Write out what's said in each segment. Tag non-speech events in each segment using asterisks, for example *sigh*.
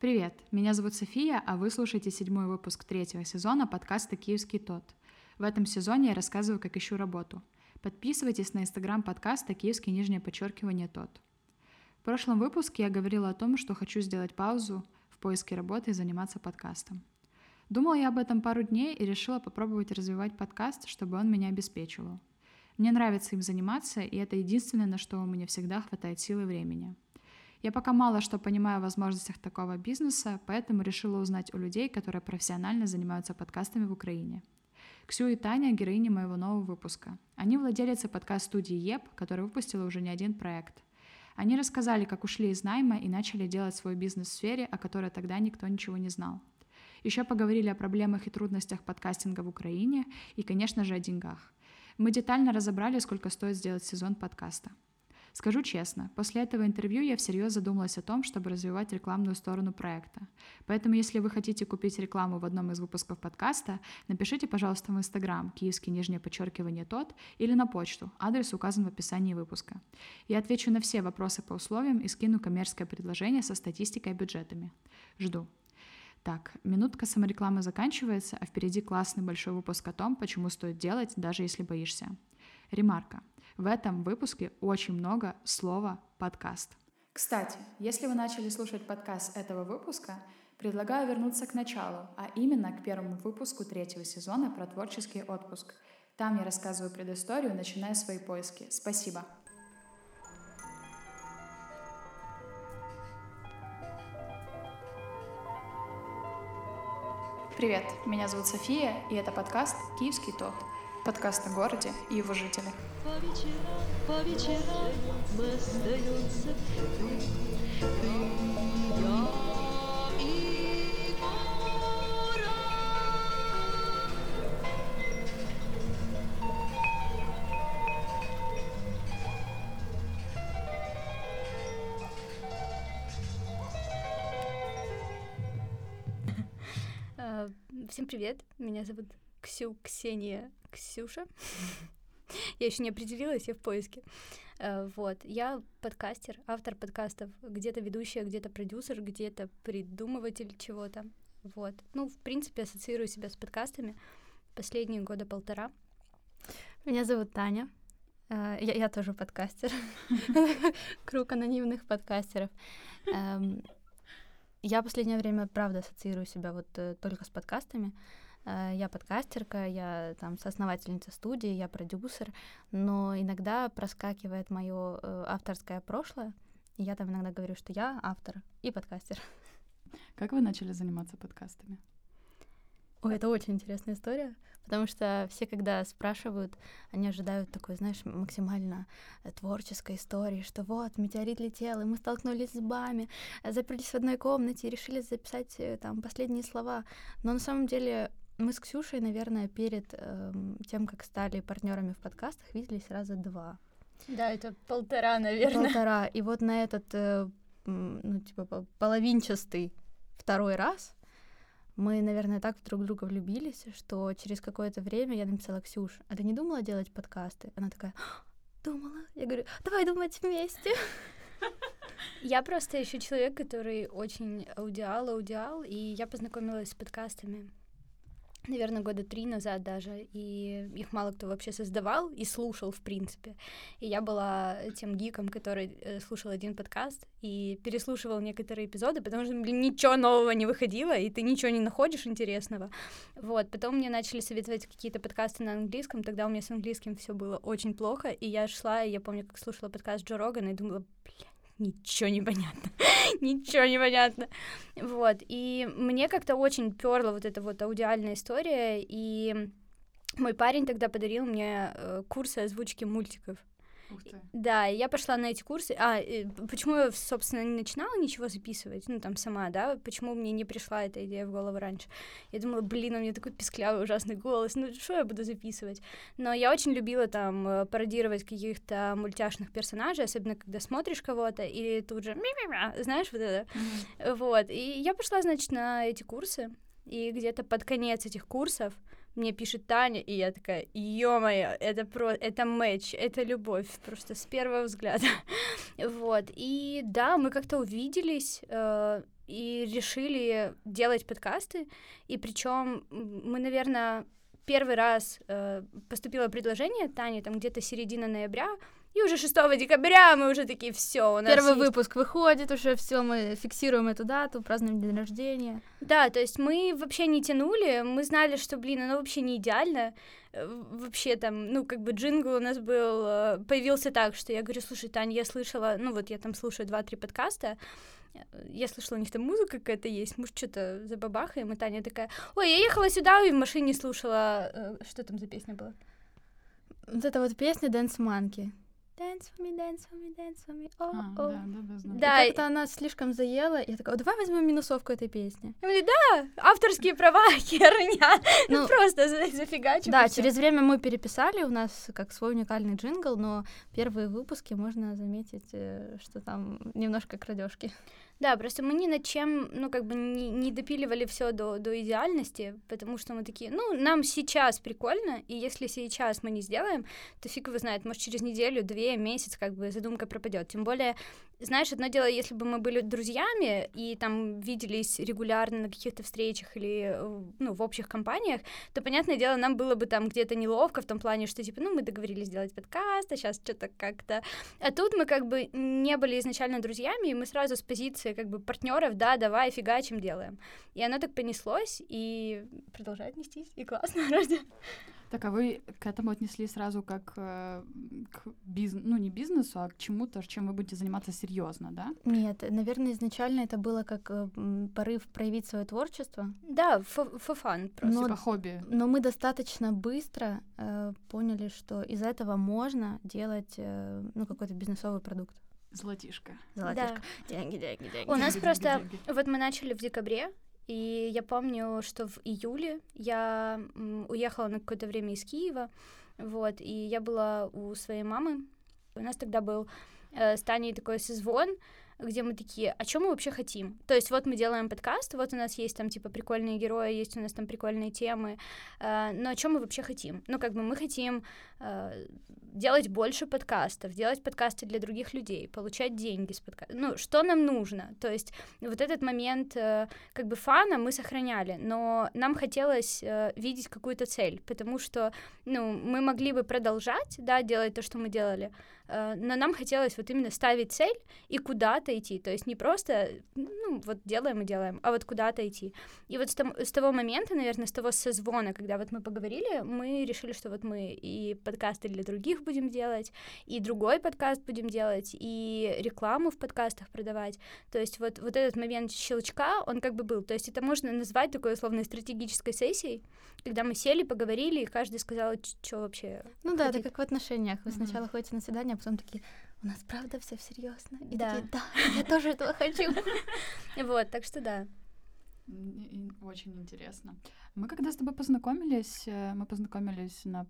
Привет, меня зовут София, а вы слушаете седьмой выпуск третьего сезона подкаста «Киевский тот». В этом сезоне я рассказываю, как ищу работу. Подписывайтесь на инстаграм подкаста «Киевский нижнее подчеркивание тот». В прошлом выпуске я говорила о том, что хочу сделать паузу в поиске работы и заниматься подкастом. Думала я об этом пару дней и решила попробовать развивать подкаст, чтобы он меня обеспечивал. Мне нравится им заниматься, и это единственное, на что у меня всегда хватает силы и времени. Я пока мало что понимаю о возможностях такого бизнеса, поэтому решила узнать у людей, которые профессионально занимаются подкастами в Украине. Ксю и Таня — героини моего нового выпуска. Они владелицы подкаст-студии ЕП, которая выпустила уже не один проект. Они рассказали, как ушли из найма и начали делать свой бизнес в сфере, о которой тогда никто ничего не знал. Еще поговорили о проблемах и трудностях подкастинга в Украине и, конечно же, о деньгах. Мы детально разобрали, сколько стоит сделать сезон подкаста. Скажу честно, после этого интервью я всерьез задумалась о том, чтобы развивать рекламную сторону проекта. Поэтому, если вы хотите купить рекламу в одном из выпусков подкаста, напишите, пожалуйста, в Инстаграм киевский нижнее подчеркивание тот или на почту, адрес указан в описании выпуска. Я отвечу на все вопросы по условиям и скину коммерческое предложение со статистикой и бюджетами. Жду. Так, минутка саморекламы заканчивается, а впереди классный большой выпуск о том, почему стоит делать, даже если боишься. Ремарка. В этом выпуске очень много слова «подкаст». Кстати, если вы начали слушать подкаст этого выпуска, предлагаю вернуться к началу, а именно к первому выпуску третьего сезона про творческий отпуск. Там я рассказываю предысторию, начиная свои поиски. Спасибо. Привет, меня зовут София, и это подкаст «Киевский тот», подкаст о городе и его жителях. По вечерам, по вечерам мы и Всем привет, меня зовут Ксю Ксения Ксюша. Я еще не определилась, я в поиске. Э, вот, я подкастер, автор подкастов, где-то ведущая, где-то продюсер, где-то придумыватель чего-то. Вот. Ну, в принципе, ассоциирую себя с подкастами последние года полтора. Меня зовут Таня. Э, я, я тоже подкастер. *laughs* Круг анонимных подкастеров. Эм, я последнее время, правда, ассоциирую себя вот э, только с подкастами. Э, я подкастерка, я там соосновательница студии, я продюсер, но иногда проскакивает мое э, авторское прошлое, и я там иногда говорю, что я автор и подкастер. Как вы начали заниматься подкастами? Ой, это очень интересная история, потому что все, когда спрашивают, они ожидают такой, знаешь, максимально э, творческой истории, что вот, метеорит летел, и мы столкнулись с бами, заперлись в одной комнате и решили записать там последние слова. Но на самом деле мы с Ксюшей, наверное, перед э, тем, как стали партнерами в подкастах, виделись раза два. Да, это полтора, наверное. Полтора. И вот на этот, э, ну, типа, половинчатый второй раз мы, наверное, так в друг друга влюбились, что через какое-то время я написала Ксюш, а ты не думала делать подкасты? Она такая, думала. Я говорю, давай думать вместе. Я просто еще человек, который очень аудиал, аудиал, и я познакомилась с подкастами наверное, года три назад даже, и их мало кто вообще создавал и слушал, в принципе. И я была тем гиком, который э, слушал один подкаст и переслушивал некоторые эпизоды, потому что, блин, ничего нового не выходило, и ты ничего не находишь интересного. Вот, потом мне начали советовать какие-то подкасты на английском, тогда у меня с английским все было очень плохо, и я шла, и я помню, как слушала подкаст Джо Рогана, и думала, блядь, ничего не понятно, *laughs* ничего не понятно. Вот, и мне как-то очень перла вот эта вот аудиальная история, и мой парень тогда подарил мне э, курсы озвучки мультиков. Да, я пошла на эти курсы. А, почему я, собственно, не начинала ничего записывать, ну, там, сама, да, почему мне не пришла эта идея в голову раньше. Я думала, блин, у меня такой писклявый ужасный голос, ну, что я буду записывать? Но я очень любила там э, пародировать каких-то мультяшных персонажей, особенно когда смотришь кого-то, и тут же, знаешь, вот это. Mm-hmm. Вот, и я пошла, значит, на эти курсы, и где-то под конец этих курсов мне пишет Таня, и я такая, ё-моё, это про, это матч, это любовь, просто с первого взгляда. *laughs* вот, и да, мы как-то увиделись, э, и решили делать подкасты, и причем мы, наверное, первый раз э, поступило предложение Тане там где-то середина ноября, и уже 6 декабря мы уже такие, все, у нас Первый есть... выпуск выходит, уже все, мы фиксируем эту дату, празднуем день рождения. Да, то есть мы вообще не тянули, мы знали, что, блин, оно вообще не идеально. Э, вообще там, ну, как бы джингл у нас был, э, появился так, что я говорю, слушай, Таня, я слышала, ну, вот я там слушаю два-три подкаста, э, я слышала, у них там музыка какая-то есть, может, что-то забабахаем, и Таня такая, ой, я ехала сюда и в машине слушала, что там за песня была? Вот эта вот песня Dance Monkey. Dance for me, dance for me, dance for me, oh, А, oh. да, да, да, знаю. Да, И как-то она слишком заела, я такая, «О, давай возьмем минусовку этой песни. Я говорю, да, авторские права, *laughs* херня, Ну, просто за- зафигачим. Да, через время мы переписали, у нас как свой уникальный джингл, но первые выпуски можно заметить, э, что там немножко крадежки. Да, просто мы ни над чем, ну, как бы не, не допиливали все до, до идеальности, потому что мы такие, ну, нам сейчас прикольно, и если сейчас мы не сделаем, то фиг его знает, может, через неделю, две, месяц, как бы задумка пропадет. Тем более, знаешь, одно дело, если бы мы были друзьями и там виделись регулярно на каких-то встречах или, э, ну, в общих компаниях, то, понятное дело, нам было бы там где-то неловко в том плане, что, типа, ну, мы договорились сделать подкаст, а сейчас что-то как-то... А тут мы как бы не были изначально друзьями, и мы сразу с позиции как бы партнеров, да, давай, фигачим, делаем. И оно так понеслось, и продолжает нестись, и классно *laughs* вроде. Так, а вы к этому отнеслись сразу как э, к бизнесу, ну не бизнесу, а к чему-то, чем вы будете заниматься серьезно, да? Нет, наверное, изначально это было как э, порыв проявить свое творчество, Да, фан просто. Но- Типа хобби. но мы достаточно быстро э, поняли, что из этого можно делать э, ну, какой-то бизнесовый продукт. Золотишко. Золотишко. Деньги, деньги, деньги. У нас Деньги, просто... деньги, деньги. Вот мы начали в декабре, и я помню, что в июле я уехала на какое-то время из Киева, вот, и я была у своей мамы. У нас тогда был э, с Таней такой созвон, где мы такие, о чем мы вообще хотим? То есть вот мы делаем подкаст, вот у нас есть там типа прикольные герои, есть у нас там прикольные темы, э, но о чем мы вообще хотим? Ну как бы мы хотим э, делать больше подкастов, делать подкасты для других людей, получать деньги с подкастов. Ну что нам нужно? То есть вот этот момент э, как бы фана мы сохраняли, но нам хотелось э, видеть какую-то цель, потому что ну мы могли бы продолжать, да, делать то, что мы делали, но нам хотелось вот именно ставить цель и куда-то идти, то есть не просто, ну, вот делаем и делаем, а вот куда-то идти. И вот с, том- с того момента, наверное, с того созвона, когда вот мы поговорили, мы решили, что вот мы и подкасты для других будем делать, и другой подкаст будем делать, и рекламу в подкастах продавать. То есть вот, вот этот момент щелчка, он как бы был. То есть это можно назвать такой условной стратегической сессией, когда мы сели, поговорили, и каждый сказал, что вообще Ну да, это как в отношениях. Вы Мгм. сначала ходите на свидание, потом такие, у нас правда все серьезно. И Да. такие, да, я тоже этого хочу. *laughs* Вот, так что да. Очень интересно. Мы когда с тобой познакомились, э, мы познакомились на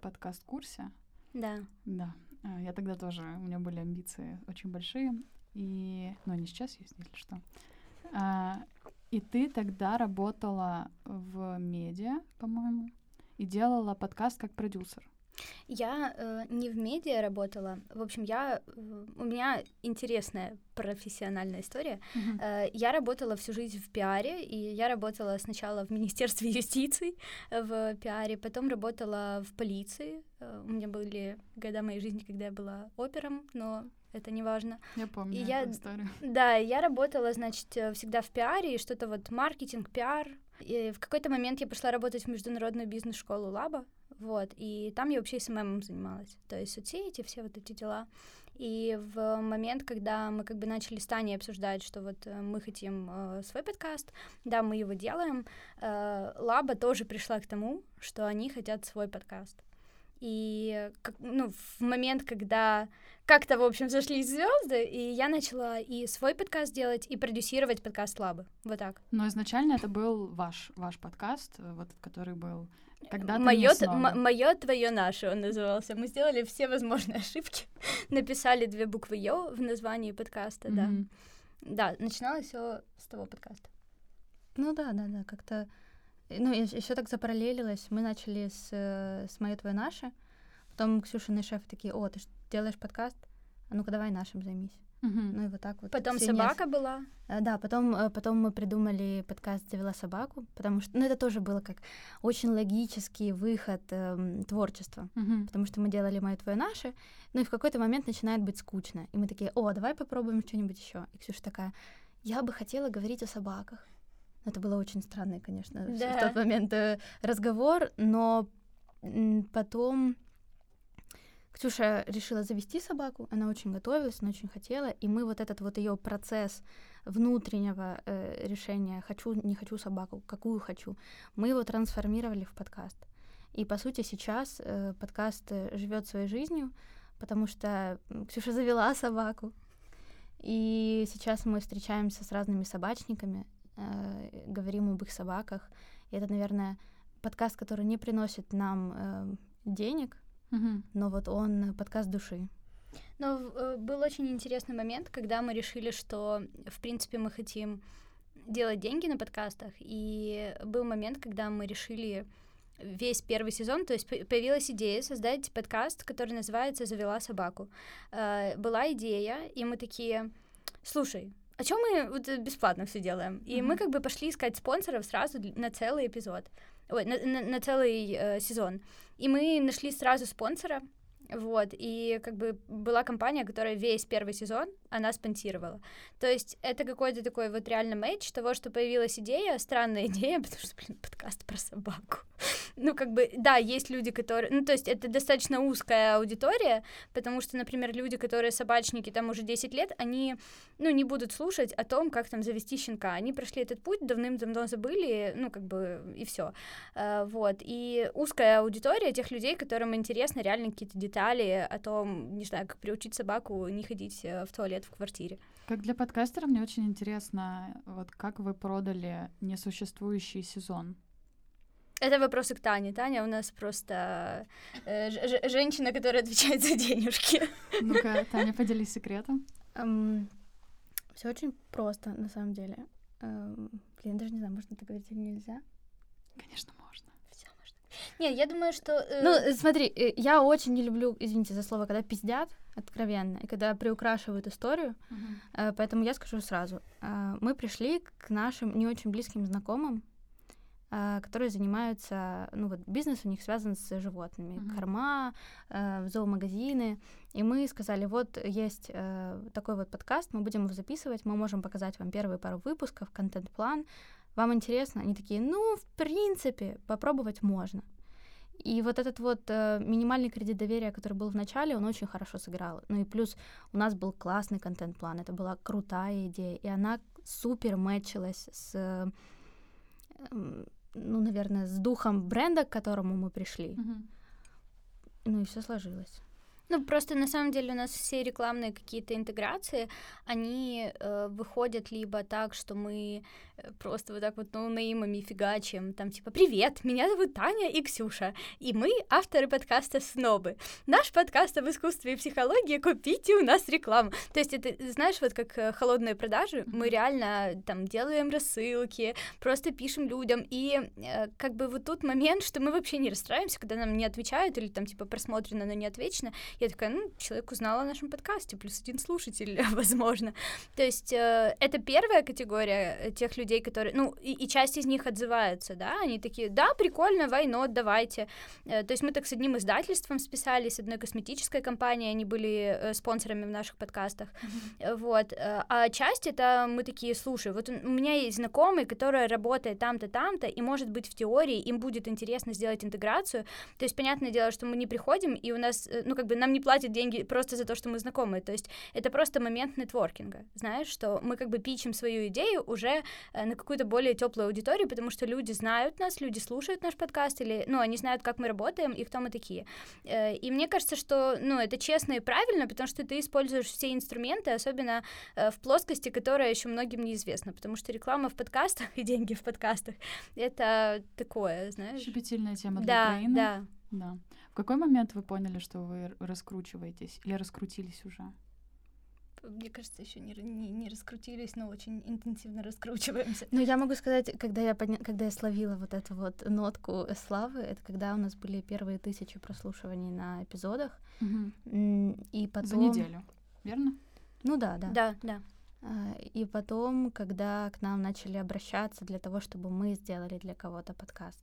подкаст-курсе. Да. Да. А, Я тогда тоже, у меня были амбиции очень большие. И, ну, они сейчас есть, если что. А, И ты тогда работала в медиа, по-моему, и делала подкаст как продюсер. Я э, не в медиа работала. В общем, я э, у меня интересная профессиональная история. Э, Я работала всю жизнь в пиаре, и я работала сначала в Министерстве *laughs* юстиции в пиаре, потом работала в полиции. Э, У меня были года моей жизни, когда я была опером, но это не важно. Я помню И эту я- историю. *laughs* Да, я работала, значит, э, всегда в пиаре, и что-то вот маркетинг, пиар. И в какой-то момент я пошла работать в международную бизнес-школу Лаба, вот, и там я вообще СММом занималась, то есть соцсети, все вот эти дела. И в момент, когда мы как бы начали с Таней обсуждать, что вот э, мы хотим э, свой подкаст, да, мы его делаем, э, Лаба тоже пришла к тому, что они хотят свой подкаст. И как, ну, в момент, когда как-то, в общем, сошлись звезды, и я начала и свой подкаст делать, и продюсировать подкаст Лабы. Вот так. Но изначально это был ваш, ваш подкаст, э, вот который был когда-то Мое, мое, твое, наше он назывался. Мы сделали все возможные *laughs* ошибки, написали две буквы Ё в названии подкаста, да. Да, начиналось все с того подкаста. Ну да, да, да, как-то... Ну, еще так запараллелилось. Мы начали с, э, с «Моё, твое, наше». Потом Ксюшины шефы такие, о, ты делаешь подкаст? А ну-ка давай нашим займись. Мгм. Ну и вот так вот. Потом все собака была. Э, Да, потом, э, потом мы придумали подкаст «Завела собаку», потому что, ну, это тоже было как очень логический выход эм, творчества, Мгм. потому что мы делали «Моё, твое, наше», ну и в какой-то момент начинает быть скучно, и мы такие, о, давай попробуем что-нибудь еще. И Ксюша такая, я бы хотела говорить о собаках. Это было очень странный, конечно, в- в Да. тот момент э, разговор, но потом Ксюша решила завести собаку, она очень готовилась, она очень хотела, и мы вот этот вот ее процесс внутреннего э, решения хочу, не хочу собаку, какую хочу, мы его трансформировали в подкаст. И по сути сейчас э, подкаст живет своей жизнью, потому что Ксюша завела собаку, и сейчас мы встречаемся с разными собачниками, э, говорим об их собаках. И это, наверное, подкаст, который не приносит нам э, денег, Мгм. но вот он подкаст души. Но э, был очень интересный момент, когда мы решили, что, в принципе, мы хотим делать деньги на подкастах. И был момент, когда мы решили весь первый сезон, то есть появилась идея создать подкаст, который называется «Завела собаку». Э, Была идея, и мы такие, слушай, а чем мы вот э, бесплатно все делаем? И мы Мгм. как бы пошли искать спонсоров сразу на целый эпизод, ой, на, на- на целый э, сезон. И мы нашли сразу спонсора, вот, и как бы была компания, которая весь первый сезон, она спонсировала. То есть это какой-то такой вот реально матч того, что появилась идея, странная *laughs* идея, потому что, блин, подкаст про собаку. *laughs* Ну, как бы, да, есть люди, которые... Ну, то есть это достаточно узкая аудитория, потому что, например, люди, которые собачники там уже 10 лет, они, ну, не будут слушать о том, как там завести щенка. Они прошли этот путь, давным-давно забыли, ну, как бы, и все. Вот. И узкая аудитория тех людей, которым интересно реально какие-то детали о том, не знаю, как приучить собаку не ходить э, в туалет в квартире. Как для подкастера мне очень интересно, вот как вы продали несуществующий сезон. Это вопросы к Тане. Таня у нас просто э, ж- женщина, которая отвечает за денежки. Ну-ка, Таня, поделись секретом. Все очень просто, на самом деле. Эм, блин, даже не знаю, можно это говорить или нельзя. Конечно, можно. Всё можно. Не, я думаю, что... э, Ну, э, смотри, э, я очень не люблю, извините за слово, когда пиздят откровенно, и когда приукрашивают историю. Э, Поэтому я скажу сразу. Мы пришли к нашим не очень близким знакомым, которые занимаются, ну вот бизнес у них связан с животными, Мгм. корма, э, зоомагазины, и мы сказали, вот есть э, такой вот подкаст, мы будем его записывать, мы можем показать вам первые пару выпусков, контент-план, вам интересно? Они такие, ну, в принципе, попробовать можно. И вот этот вот э, минимальный кредит доверия, который был в начале, он очень хорошо сыграл. Ну и плюс у нас был классный контент-план, это была крутая идея, и она супер мэчилась с, э, ну, наверное, с духом бренда, к которому мы пришли. Мгм. Ну и все сложилось. Ну, просто на самом деле у нас все рекламные какие-то интеграции, они э, выходят либо так, что мы э, просто вот так вот ноунеймами фигачим, там типа «Привет, меня зовут Таня и Ксюша, и мы авторы подкаста «Снобы». Наш подкаст об искусстве и психологии, купите у нас рекламу». То есть это, знаешь, вот как э, холодные продажи, мы реально там делаем рассылки, просто пишем людям, и э, как бы вот тут момент, что мы вообще не расстраиваемся, когда нам не отвечают или там типа просмотрено, но не отвечено, я такая, ну, человек узнал о нашем подкасте, плюс один слушатель, *laughs* возможно. То есть э, это первая категория э, тех людей, которые, ну, и, и часть из них отзываются, да, они такие, да, прикольно, войно, давайте. Э, то есть мы так с одним издательством списались, с одной косметической компанией, они были э, спонсорами в наших подкастах, Э, вот. э, А часть это мы такие, слушай, вот у меня есть знакомый, который работает там-то, там-то, и, может быть, в теории им будет интересно сделать интеграцию, то есть, понятное дело, что мы не приходим, и у нас, ну, как бы нам не платят деньги просто за то, что мы знакомы. То есть это просто момент нетворкинга. Знаешь, что мы как бы пичем свою идею уже э, на какую-то более теплую аудиторию, потому что люди знают нас, люди слушают наш подкаст, или, ну, они знают, как мы работаем и кто мы такие. Э, И мне кажется, что, ну, это честно и правильно, потому что ты используешь все инструменты, особенно э, в плоскости, которая еще многим неизвестна, потому что реклама в подкастах *laughs* и деньги в подкастах — это такое, знаешь. Щепетильная тема для Да, Украины. да. Да. В какой момент вы поняли, что вы раскручиваетесь или раскрутились уже? Мне кажется, еще не, не, не раскрутились, но очень интенсивно раскручиваемся. Ну, я могу сказать, когда я, подня... когда я словила вот эту вот нотку славы, это когда у нас были первые тысячи прослушиваний на эпизодах, м, и потом... За неделю, верно? Ну да, да. Да, да. А, И потом, когда к нам начали обращаться для того, чтобы мы сделали для кого-то подкаст.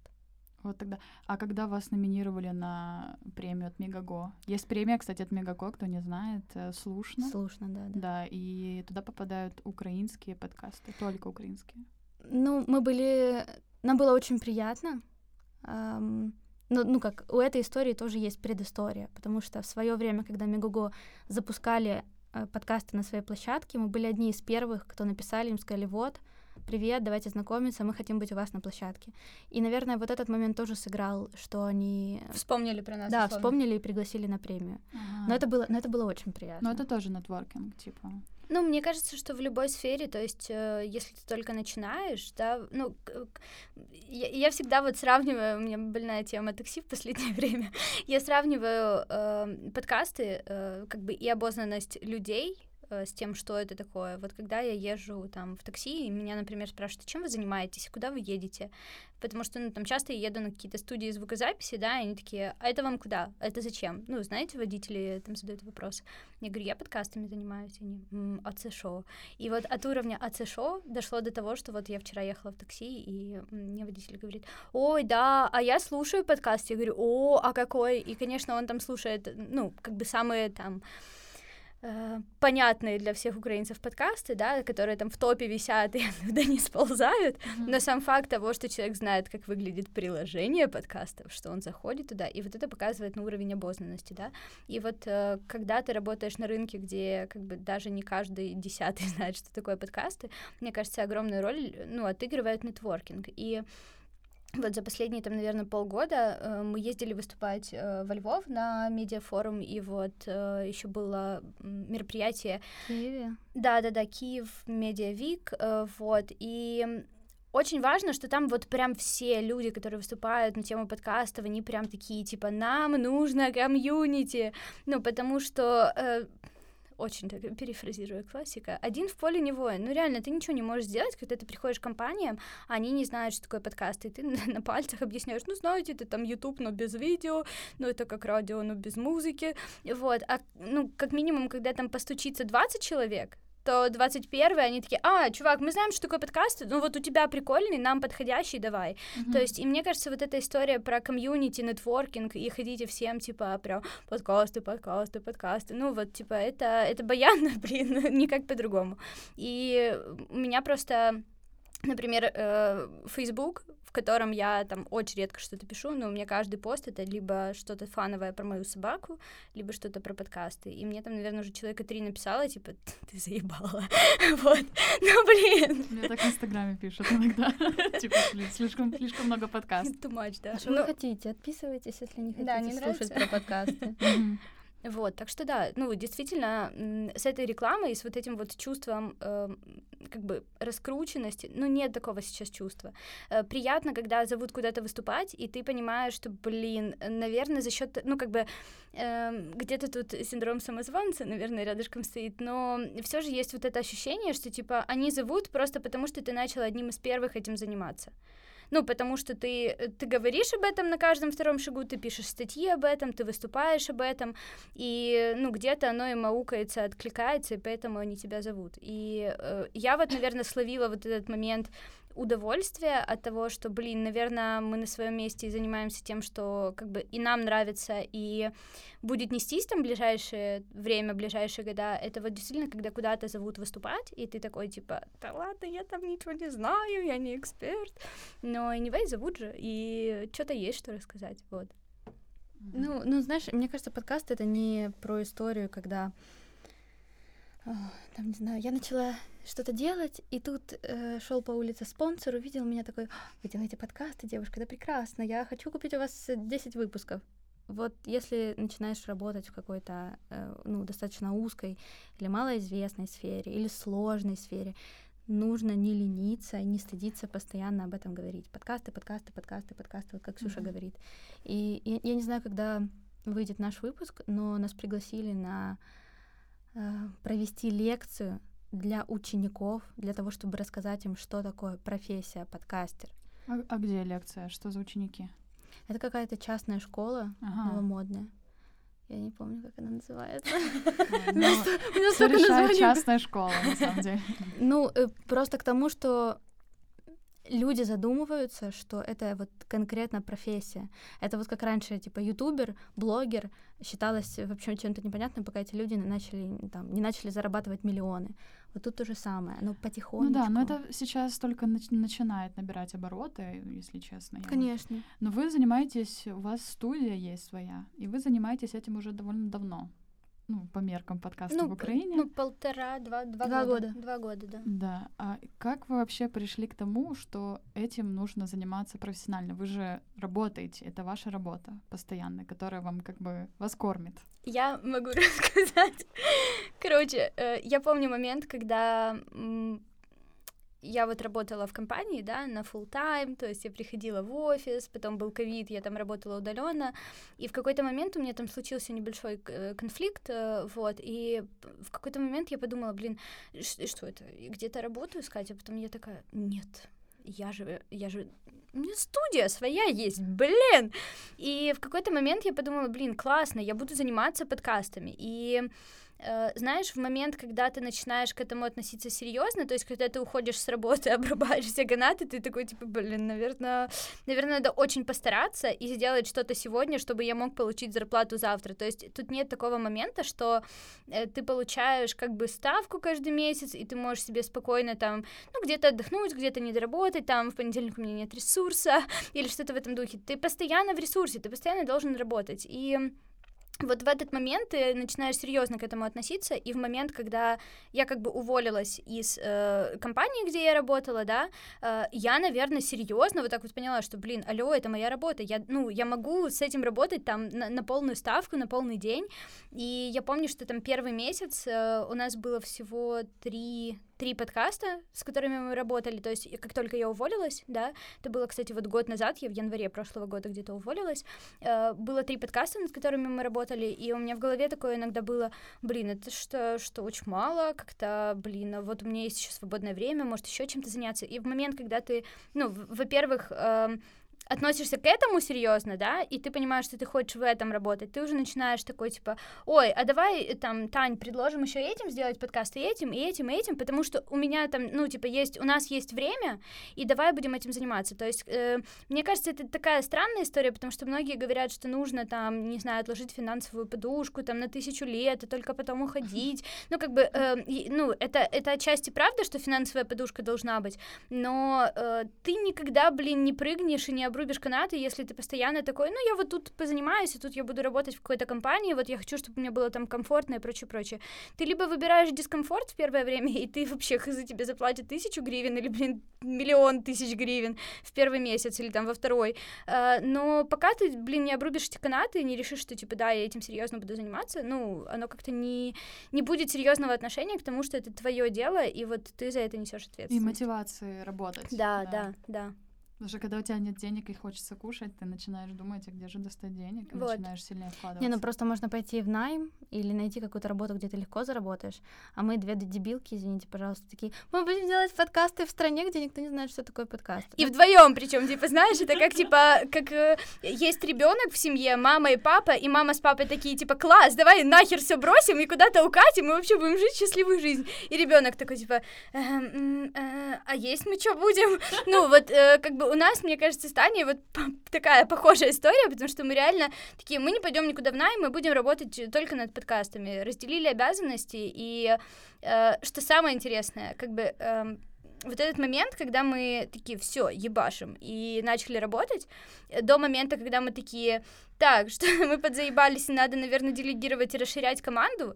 Вот тогда. А когда вас номинировали на премию от Мегаго? Есть премия, кстати, от Мегаго, кто не знает, э, слушно. Слушно, да, да. Да, и туда попадают украинские подкасты, только украинские. Ну, мы были... Нам было очень приятно. Ам, Ну, ну как, у этой истории тоже есть предыстория, потому что в свое время, когда Мегуго запускали э, подкасты на своей площадке, мы были одни из первых, кто написали, им сказали, вот, привет, давайте знакомиться, мы хотим быть у вас на площадке. И, наверное, вот этот момент тоже сыграл, что они... Вспомнили про нас. Да, условно. вспомнили и пригласили на премию. Но это было, но это было очень приятно. Но это тоже нетворкинг, типа. Ну, мне кажется, что в любой сфере, то есть, э, если ты только начинаешь, да, ну, к- к- я, я всегда вот сравниваю, у меня больная тема такси в последнее *laughs* время, я сравниваю э, подкасты, э, как бы и обознанность людей с тем, что это такое. Вот когда я езжу там в такси, и меня, например, спрашивают, чем вы занимаетесь, куда вы едете? Потому что, ну, там часто я еду на какие-то студии звукозаписи, да, и они такие, а это вам куда? Это зачем? Ну, знаете, водители там задают вопрос. Я говорю, я подкастами занимаюсь. Они, «М, а це шо? И вот от уровня а це шо дошло до того, что вот я вчера ехала в такси, и мне водитель говорит, ой, да, а я слушаю подкаст. Я говорю, о, а какой? И, конечно, он там слушает, ну, как бы самые там э, понятные для всех украинцев подкасты, да, которые там в топе висят и *laughs* оттуда не сползают, но сам факт того, что человек знает, как выглядит приложение подкастов, что он заходит туда, и вот это показывает на уровень обознанности, да. И вот э, когда ты работаешь на рынке, где как бы даже не каждый *laughs* десятый знает, что такое подкасты, мне кажется, огромную роль, ну, отыгрывает нетворкинг. И вот за последние, там, наверное, полгода э, мы ездили выступать э, во Львов на медиафорум, и вот э, еще было мероприятие В Киеве. да-да-да, Киев, Медиавик, э, вот, и очень важно, что там вот прям все люди, которые выступают на тему подкастов, они прям такие, типа, нам нужно комьюнити, ну, потому что... э, очень так перефразируя классика, один в поле не воин. Ну, реально, ты ничего не можешь сделать, когда ты приходишь к компаниям, а они не знают, что такое подкаст, и ты *laughs* на, пальцах объясняешь, ну, знаете, это там YouTube, но без видео, ну, это как радио, но без музыки, вот, а, ну, как минимум, когда там постучится 20 человек, то 21 они такие, а, чувак, мы знаем, что такое подкасты, ну вот у тебя прикольный, нам подходящий, давай. То есть, и мне кажется, вот эта история про комьюнити, нетворкинг, и хотите всем, типа, прям подкасты, подкасты, подкасты, ну вот, типа, это, это баянно, *laughs* блин, никак по-другому. И у меня просто, например, э, Facebook, в котором я там очень редко что-то пишу, но у меня каждый пост это либо что-то фановое про мою собаку, либо что-то про подкасты. И мне там, наверное, уже человека три написала, типа, ты заебала. *laughs* Вот. Ну, блин. Мне так в Инстаграме пишут иногда. *laughs* Типа, слишком, слишком много подкастов. Too much, да. А что Ну, вы хотите? Отписывайтесь, если не хотите Да, не слушать нравится? про подкасты. Вот, так что да, ну, действительно, с этой рекламой и с вот этим вот чувством, эм, как бы, раскрученности, ну, нет такого сейчас чувства. Э, Приятно, когда зовут куда-то выступать, и ты понимаешь, что, блин, наверное, за счет, ну, как бы, эм, где-то тут синдром самозванца, наверное, рядышком стоит, но все же есть вот это ощущение, что, типа, они зовут просто потому, что ты начал одним из первых этим заниматься. Ну, потому что ты, э, ты говоришь об этом на каждом втором шагу, ты пишешь статьи об этом, ты выступаешь об этом, и, ну, где-то оно им аукается, откликается, и поэтому они тебя зовут. И э, я вот, наверное, словила вот этот момент удовольствия от того, что, блин, наверное, мы на своем месте и занимаемся тем, что как бы и нам нравится, и будет нестись там ближайшее время, ближайшие года. Это вот действительно, когда куда-то зовут выступать, и ты такой, типа, да ладно, я там ничего не знаю, я не эксперт. Но anyway, зовут же, и что-то есть, что рассказать, вот. Ну, ну, знаешь, мне кажется, подкаст это не про историю, когда там, не знаю, я начала что-то делать, и тут шел по улице спонсор, увидел меня такой, «А, вы делаете подкасты, девушка, да прекрасно, я хочу купить у вас 10 выпусков. Вот если начинаешь работать в какой-то, э, ну, достаточно узкой или малоизвестной сфере, или сложной сфере, нужно не лениться и не стыдиться постоянно об этом говорить. Подкасты, подкасты, подкасты, подкасты, вот как Ксюша Мгм. говорит. И я, я не знаю, когда выйдет наш выпуск, но нас пригласили на э, провести лекцию для учеников, для того, чтобы рассказать им, что такое профессия подкастер. А, а где лекция? Что за ученики? Это какая-то частная школа Ага. новомодная. Я не помню, как она называется. *laughs* Ну, Все решает частная школа, на самом деле. Ну, э, просто к тому, что люди задумываются, что это вот конкретно профессия. Это вот как раньше, типа, ютубер, блогер считалось вообще чем-то непонятным, пока эти люди начали, там, не начали зарабатывать миллионы. Вот тут то же самое, но потихонечку. Ну да, но это сейчас только нач- начинает набирать обороты, если честно. Конечно. Но вы занимаетесь, у вас студия есть своя, и вы занимаетесь этим уже довольно давно ну, по меркам подкаста ну, в Украине. Ну, полтора, два, два, два года. года. Два года, да. Да. А как вы вообще пришли к тому, что этим нужно заниматься профессионально? Вы же работаете, это ваша работа постоянная, которая вам как бы вас кормит. Я могу *laughs* рассказать. Короче, э, я помню момент, когда я вот работала в компании, да, на full time, то есть я приходила в офис, потом был ковид, я там работала удаленно, и в какой-то момент у меня там случился небольшой э, конфликт, э, вот, и в какой-то момент я подумала, блин, что это, где-то работу искать, а потом я такая, нет, я же, я же, у меня студия своя есть, блин! И в какой-то момент я подумала, блин, классно, я буду заниматься подкастами, и знаешь, в момент, когда ты начинаешь к этому относиться серьезно, то есть, когда ты уходишь с работы, *laughs* обрубаешь все канаты, ты такой, типа, блин, наверное, наверное, надо очень постараться и сделать что-то сегодня, чтобы я мог получить зарплату завтра. То есть, тут нет такого момента, что э, ты получаешь как бы ставку каждый месяц, и ты можешь себе спокойно там, ну, где-то отдохнуть, где-то не доработать, там, в понедельник у меня нет ресурса, *laughs* или что-то в этом духе. Ты постоянно в ресурсе, ты постоянно должен работать. И вот в этот момент ты начинаешь серьезно к этому относиться, и в момент, когда я как бы уволилась из э, компании, где я работала, да, э, я, наверное, серьезно вот так вот поняла, что, блин, алло, это моя работа, я, ну, я могу с этим работать там на, на полную ставку, на полный день, и я помню, что там первый месяц э, у нас было всего три три подкаста, с которыми мы работали, то есть как только я уволилась, да, это было, кстати, вот год назад, я в январе прошлого года где-то уволилась, э, было три подкаста, над которыми мы работали, и у меня в голове такое иногда было, блин, это что, что очень мало, как-то, блин, а вот у меня есть еще свободное время, может еще чем-то заняться, и в момент, когда ты, ну, во-первых, э, относишься к этому серьезно, да, и ты понимаешь, что ты хочешь в этом работать, ты уже начинаешь такой, типа, ой, а давай, э, там, Тань, предложим еще этим сделать подкаст, и этим, и этим, и этим, потому что у меня там, ну, типа, есть, у нас есть время, и давай будем этим заниматься. То есть, э, мне кажется, это такая странная история, потому что многие говорят, что нужно, там, не знаю, отложить финансовую подушку, там, на тысячу лет, и только потом уходить. Ну, как бы, э, ну, это, это отчасти правда, что финансовая подушка должна быть, но э, ты никогда, блин, не прыгнешь и не обрубишь канаты, если ты постоянно такой, ну, я вот тут позанимаюсь, и тут я буду работать в какой-то компании, вот я хочу, чтобы мне было там комфортно и прочее, прочее. Ты либо выбираешь дискомфорт в первое время, *laughs* и ты вообще за тебе заплатят тысячу гривен или, блин, миллион тысяч гривен в первый месяц или там во второй. А, но пока ты, блин, не обрубишь эти канаты, не решишь, что, типа, да, я этим серьезно буду заниматься, ну, оно как-то не, не будет серьезного отношения к тому, что это твое дело, и вот ты за это несешь ответственность. И мотивации работать. Да, да, да. да. Потому что когда у тебя нет денег и хочется кушать, ты начинаешь думать, а где же достать денег, и вот. начинаешь сильнее вкладываться. Не, ну просто можно пойти в найм или найти какую-то работу, где ты легко заработаешь. А мы две дебилки, извините, пожалуйста, такие, мы будем делать подкасты в стране, где никто не знает, что такое подкаст. И ну, вдвоем, причем, типа, знаешь, это как типа, как э, есть ребенок в семье, мама и папа, и мама с папой такие, типа, класс, давай нахер все бросим и куда-то укатим, и вообще будем жить счастливую жизнь. И ребенок такой, типа, э, э, а есть мы что будем? *laughs* Ну, вот, э, как бы у нас, мне кажется, с Таней вот *laughs* такая похожая история, потому что мы реально такие, мы не пойдем никуда в найм, мы будем работать только над подкастами. Разделили обязанности, и э, что самое интересное, как бы... Э, вот этот момент, когда мы такие, все, ебашим, и начали работать, до момента, когда мы такие, так, *laughs* что мы подзаебались, и надо, наверное, делегировать и расширять команду,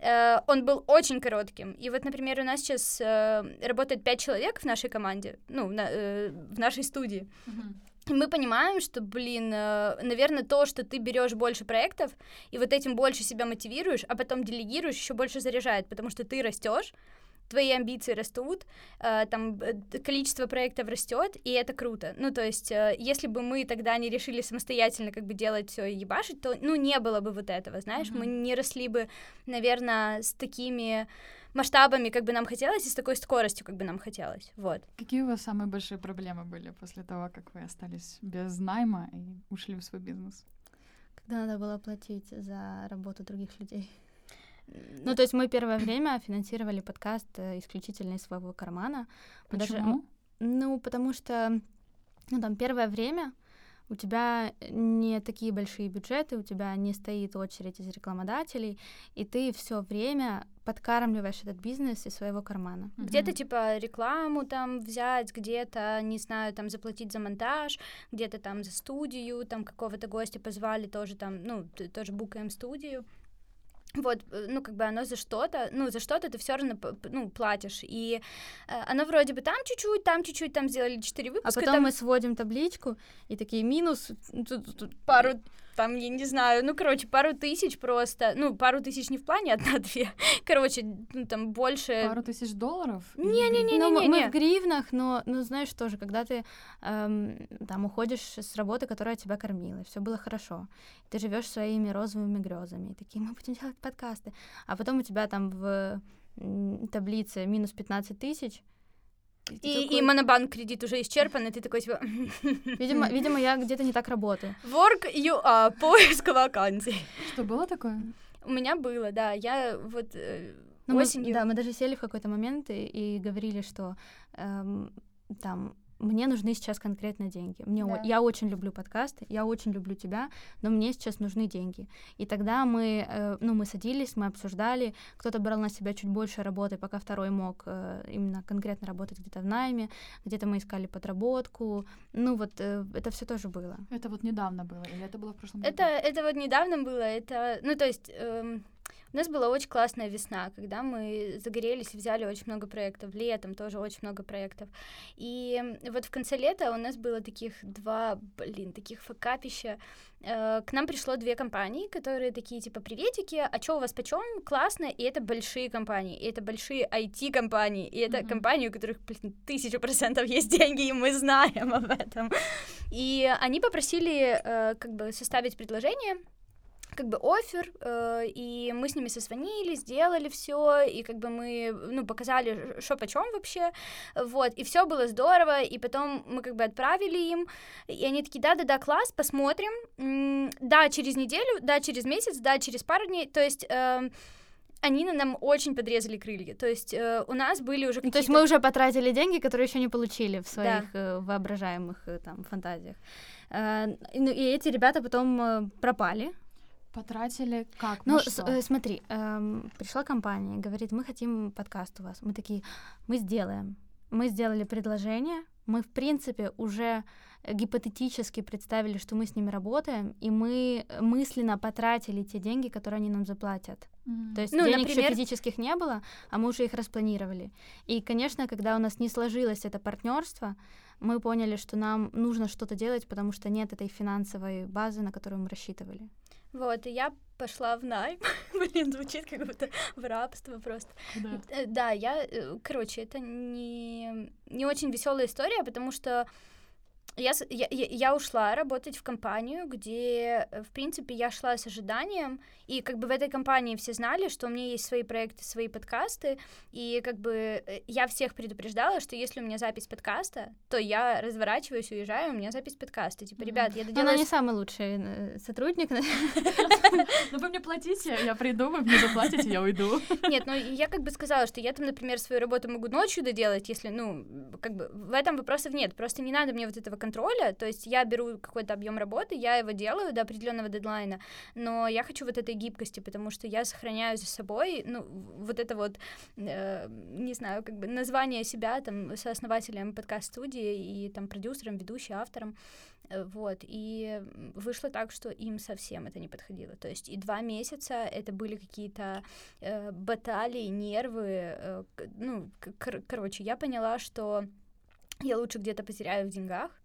Э, он был очень коротким. И вот, например, у нас сейчас э, работает пять человек в нашей команде, ну, на, э, в нашей студии. И мы понимаем, что, блин, наверное, то, что ты берешь больше проектов и вот этим больше себя мотивируешь, а потом делегируешь, еще больше заряжает, потому что ты растешь, твои амбиции растут, э, там э, количество проектов растет, и это круто. Ну, то есть, э, если бы мы тогда не решили самостоятельно как бы делать все и ебашить, то, ну, не было бы вот этого, знаешь, mm-hmm. мы не росли бы, наверное, с такими масштабами, как бы нам хотелось, и с такой скоростью, как бы нам хотелось. Вот. Какие у вас самые большие проблемы были после того, как вы остались без найма и ушли в свой бизнес? когда надо было платить за работу других людей. Ну, то есть мы первое время финансировали подкаст э, исключительно из своего кармана. Почему? Даже, ну, потому что, ну, там, первое время у тебя не такие большие бюджеты, у тебя не стоит очередь из рекламодателей, и ты все время подкармливаешь этот бизнес из своего кармана. Где-то типа рекламу там взять, где-то, не знаю, там заплатить за монтаж, где-то там за студию, там какого-то гостя позвали, тоже там, ну, тоже букаем студию вот, э, ну, как бы оно за что-то, ну, за что-то ты все равно, ну, платишь, и э, оно вроде бы там чуть-чуть, там чуть-чуть, там сделали четыре выпуска. А потом там... мы сводим табличку, и такие минус, тут, тут пару там, я не знаю, ну, короче, пару тысяч просто, ну, пару тысяч не в плане одна-две, *laughs* короче, ну, там больше... Пару тысяч долларов? Не-не-не, ну, не, мы в гривнах, но, ну, знаешь, тоже, когда ты эм, там уходишь с работы, которая тебя кормила, все было хорошо, ты живешь своими розовыми грезами, и такие, мы будем делать подкасты, а потом у тебя там в таблице минус 15 тысяч, и, такой... и монобанк кредит уже исчерпан, и ты такой типа... *laughs* Видимо, видимо я где-то не так работаю. Work you are, поиск вакансий. Что, было такое? У меня было, да. Я вот э, ну, осенью... Мы, да, мы даже сели в какой-то момент и, и говорили, что эм, там мне нужны сейчас конкретно деньги. Мне да. о, я очень люблю подкасты, я очень люблю тебя, но мне сейчас нужны деньги. И тогда мы, э, ну, мы садились, мы обсуждали, кто-то брал на себя чуть больше работы, пока второй мог э, именно конкретно работать где-то в найме, где-то мы искали подработку. Ну вот э, это все тоже было. Это вот недавно было или это было в прошлом году? Это это вот недавно было. Это, ну то есть. Эм у нас была очень классная весна, когда мы загорелись и взяли очень много проектов. Летом тоже очень много проектов. И вот в конце лета у нас было таких два, блин, таких факапища. Э, к нам пришло две компании, которые такие, типа, приветики, а что у вас почем? Классно, и это большие компании, и это большие IT-компании, и это mm-hmm. компании, у которых, блин, тысячу процентов есть деньги, и мы знаем об этом. И они попросили, э, как бы, составить предложение, как бы офер, э, и мы с ними созвонились, сделали все, и как бы мы, ну, показали, что почем вообще, вот, и все было здорово, и потом мы как бы отправили им, и они такие, да-да-да, класс, посмотрим, да, через неделю, да, через месяц, да, через пару дней, то есть... Э, они нам очень подрезали крылья. То есть э, у нас были уже какие-то... То есть мы уже потратили деньги, которые еще не получили в своих да. э, воображаемых э, там фантазиях. Э, ну, и эти ребята потом э, пропали. Потратили как? Ну, с, э, смотри, эм, пришла компания, говорит, мы хотим подкаст у вас. Мы такие, мы сделаем. Мы сделали предложение, мы, в принципе, уже гипотетически представили, что мы с ними работаем, и мы мысленно потратили те деньги, которые они нам заплатят. Mm. То есть ну, денег например... еще физических не было, а мы уже их распланировали. И, конечно, когда у нас не сложилось это партнерство, мы поняли, что нам нужно что-то делать, потому что нет этой финансовой базы, на которую мы рассчитывали. Вот, и я пошла в найм. *laughs* Блин, звучит как будто в рабство просто. Да, э, да я, э, короче, это не, не очень веселая история, потому что я, я, я ушла работать в компанию, где, э, в принципе, я шла с ожиданием, и как бы в этой компании все знали, что у меня есть свои проекты, свои подкасты, и как бы э, я всех предупреждала, что если у меня запись подкаста, то я разворачиваюсь, уезжаю, у меня запись подкаста. Типа, ребят, я доделаю... Она не самый лучший э, сотрудник. Ну вы мне платите, я приду, вы мне заплатите, я уйду. Нет, ну я как бы сказала, что я там, например, свою работу могу ночью доделать, если, ну, как бы в этом вопросов нет, просто не надо мне вот этого контроля, то есть я беру какой-то объем работы, я его делаю до определенного дедлайна, но я хочу вот этой гибкости, потому что я сохраняю за собой, ну, вот это вот, э, не знаю, как бы название себя там сооснователем подкаст-студии и там продюсером, ведущим, автором, э, вот, и вышло так, что им совсем это не подходило, то есть и два месяца это были какие-то э, баталии, нервы, э, ну, кор- короче, я поняла, что я лучше где-то потеряю в деньгах,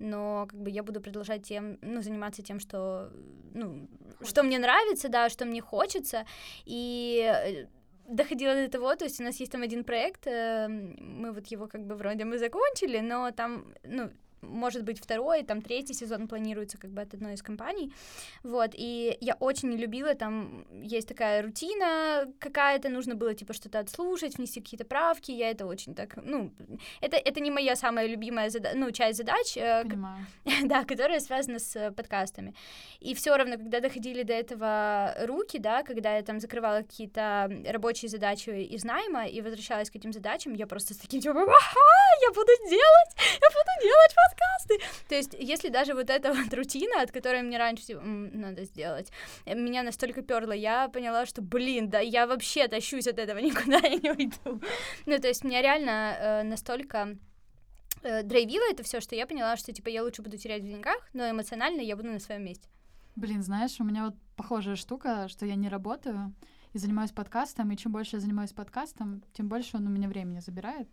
но как бы я буду продолжать тем, ну, заниматься тем, что, ну, что мне нравится, да, что мне хочется, и э, доходило до того, то есть у нас есть там один проект, э, мы вот его как бы вроде мы закончили, но там, ну, может быть второй, там третий сезон планируется как бы от одной из компаний, вот, и я очень любила, там есть такая рутина какая-то, нужно было типа что-то отслушать, внести какие-то правки, я это очень так, ну, это, это не моя самая любимая зада- ну, часть задач, э, *laughs* да, которая связана с подкастами. И все равно, когда доходили до этого руки, да, когда я там закрывала какие-то рабочие задачи из найма и возвращалась к этим задачам, я просто с таким типа, я буду делать, я буду делать подкасты. То есть, если даже вот эта вот рутина, от которой мне раньше типа, «М, надо сделать, э, меня настолько перло, я поняла, что, блин, да я вообще тащусь от этого, *laughs* никуда я не уйду. Ну, то есть, меня реально э, настолько э, драйвило это все, что я поняла, что типа я лучше буду терять в деньгах, но эмоционально я буду на своем месте. Блин, знаешь, у меня вот похожая штука, что я не работаю и занимаюсь подкастом, и чем больше я занимаюсь подкастом, тем больше он у меня времени забирает.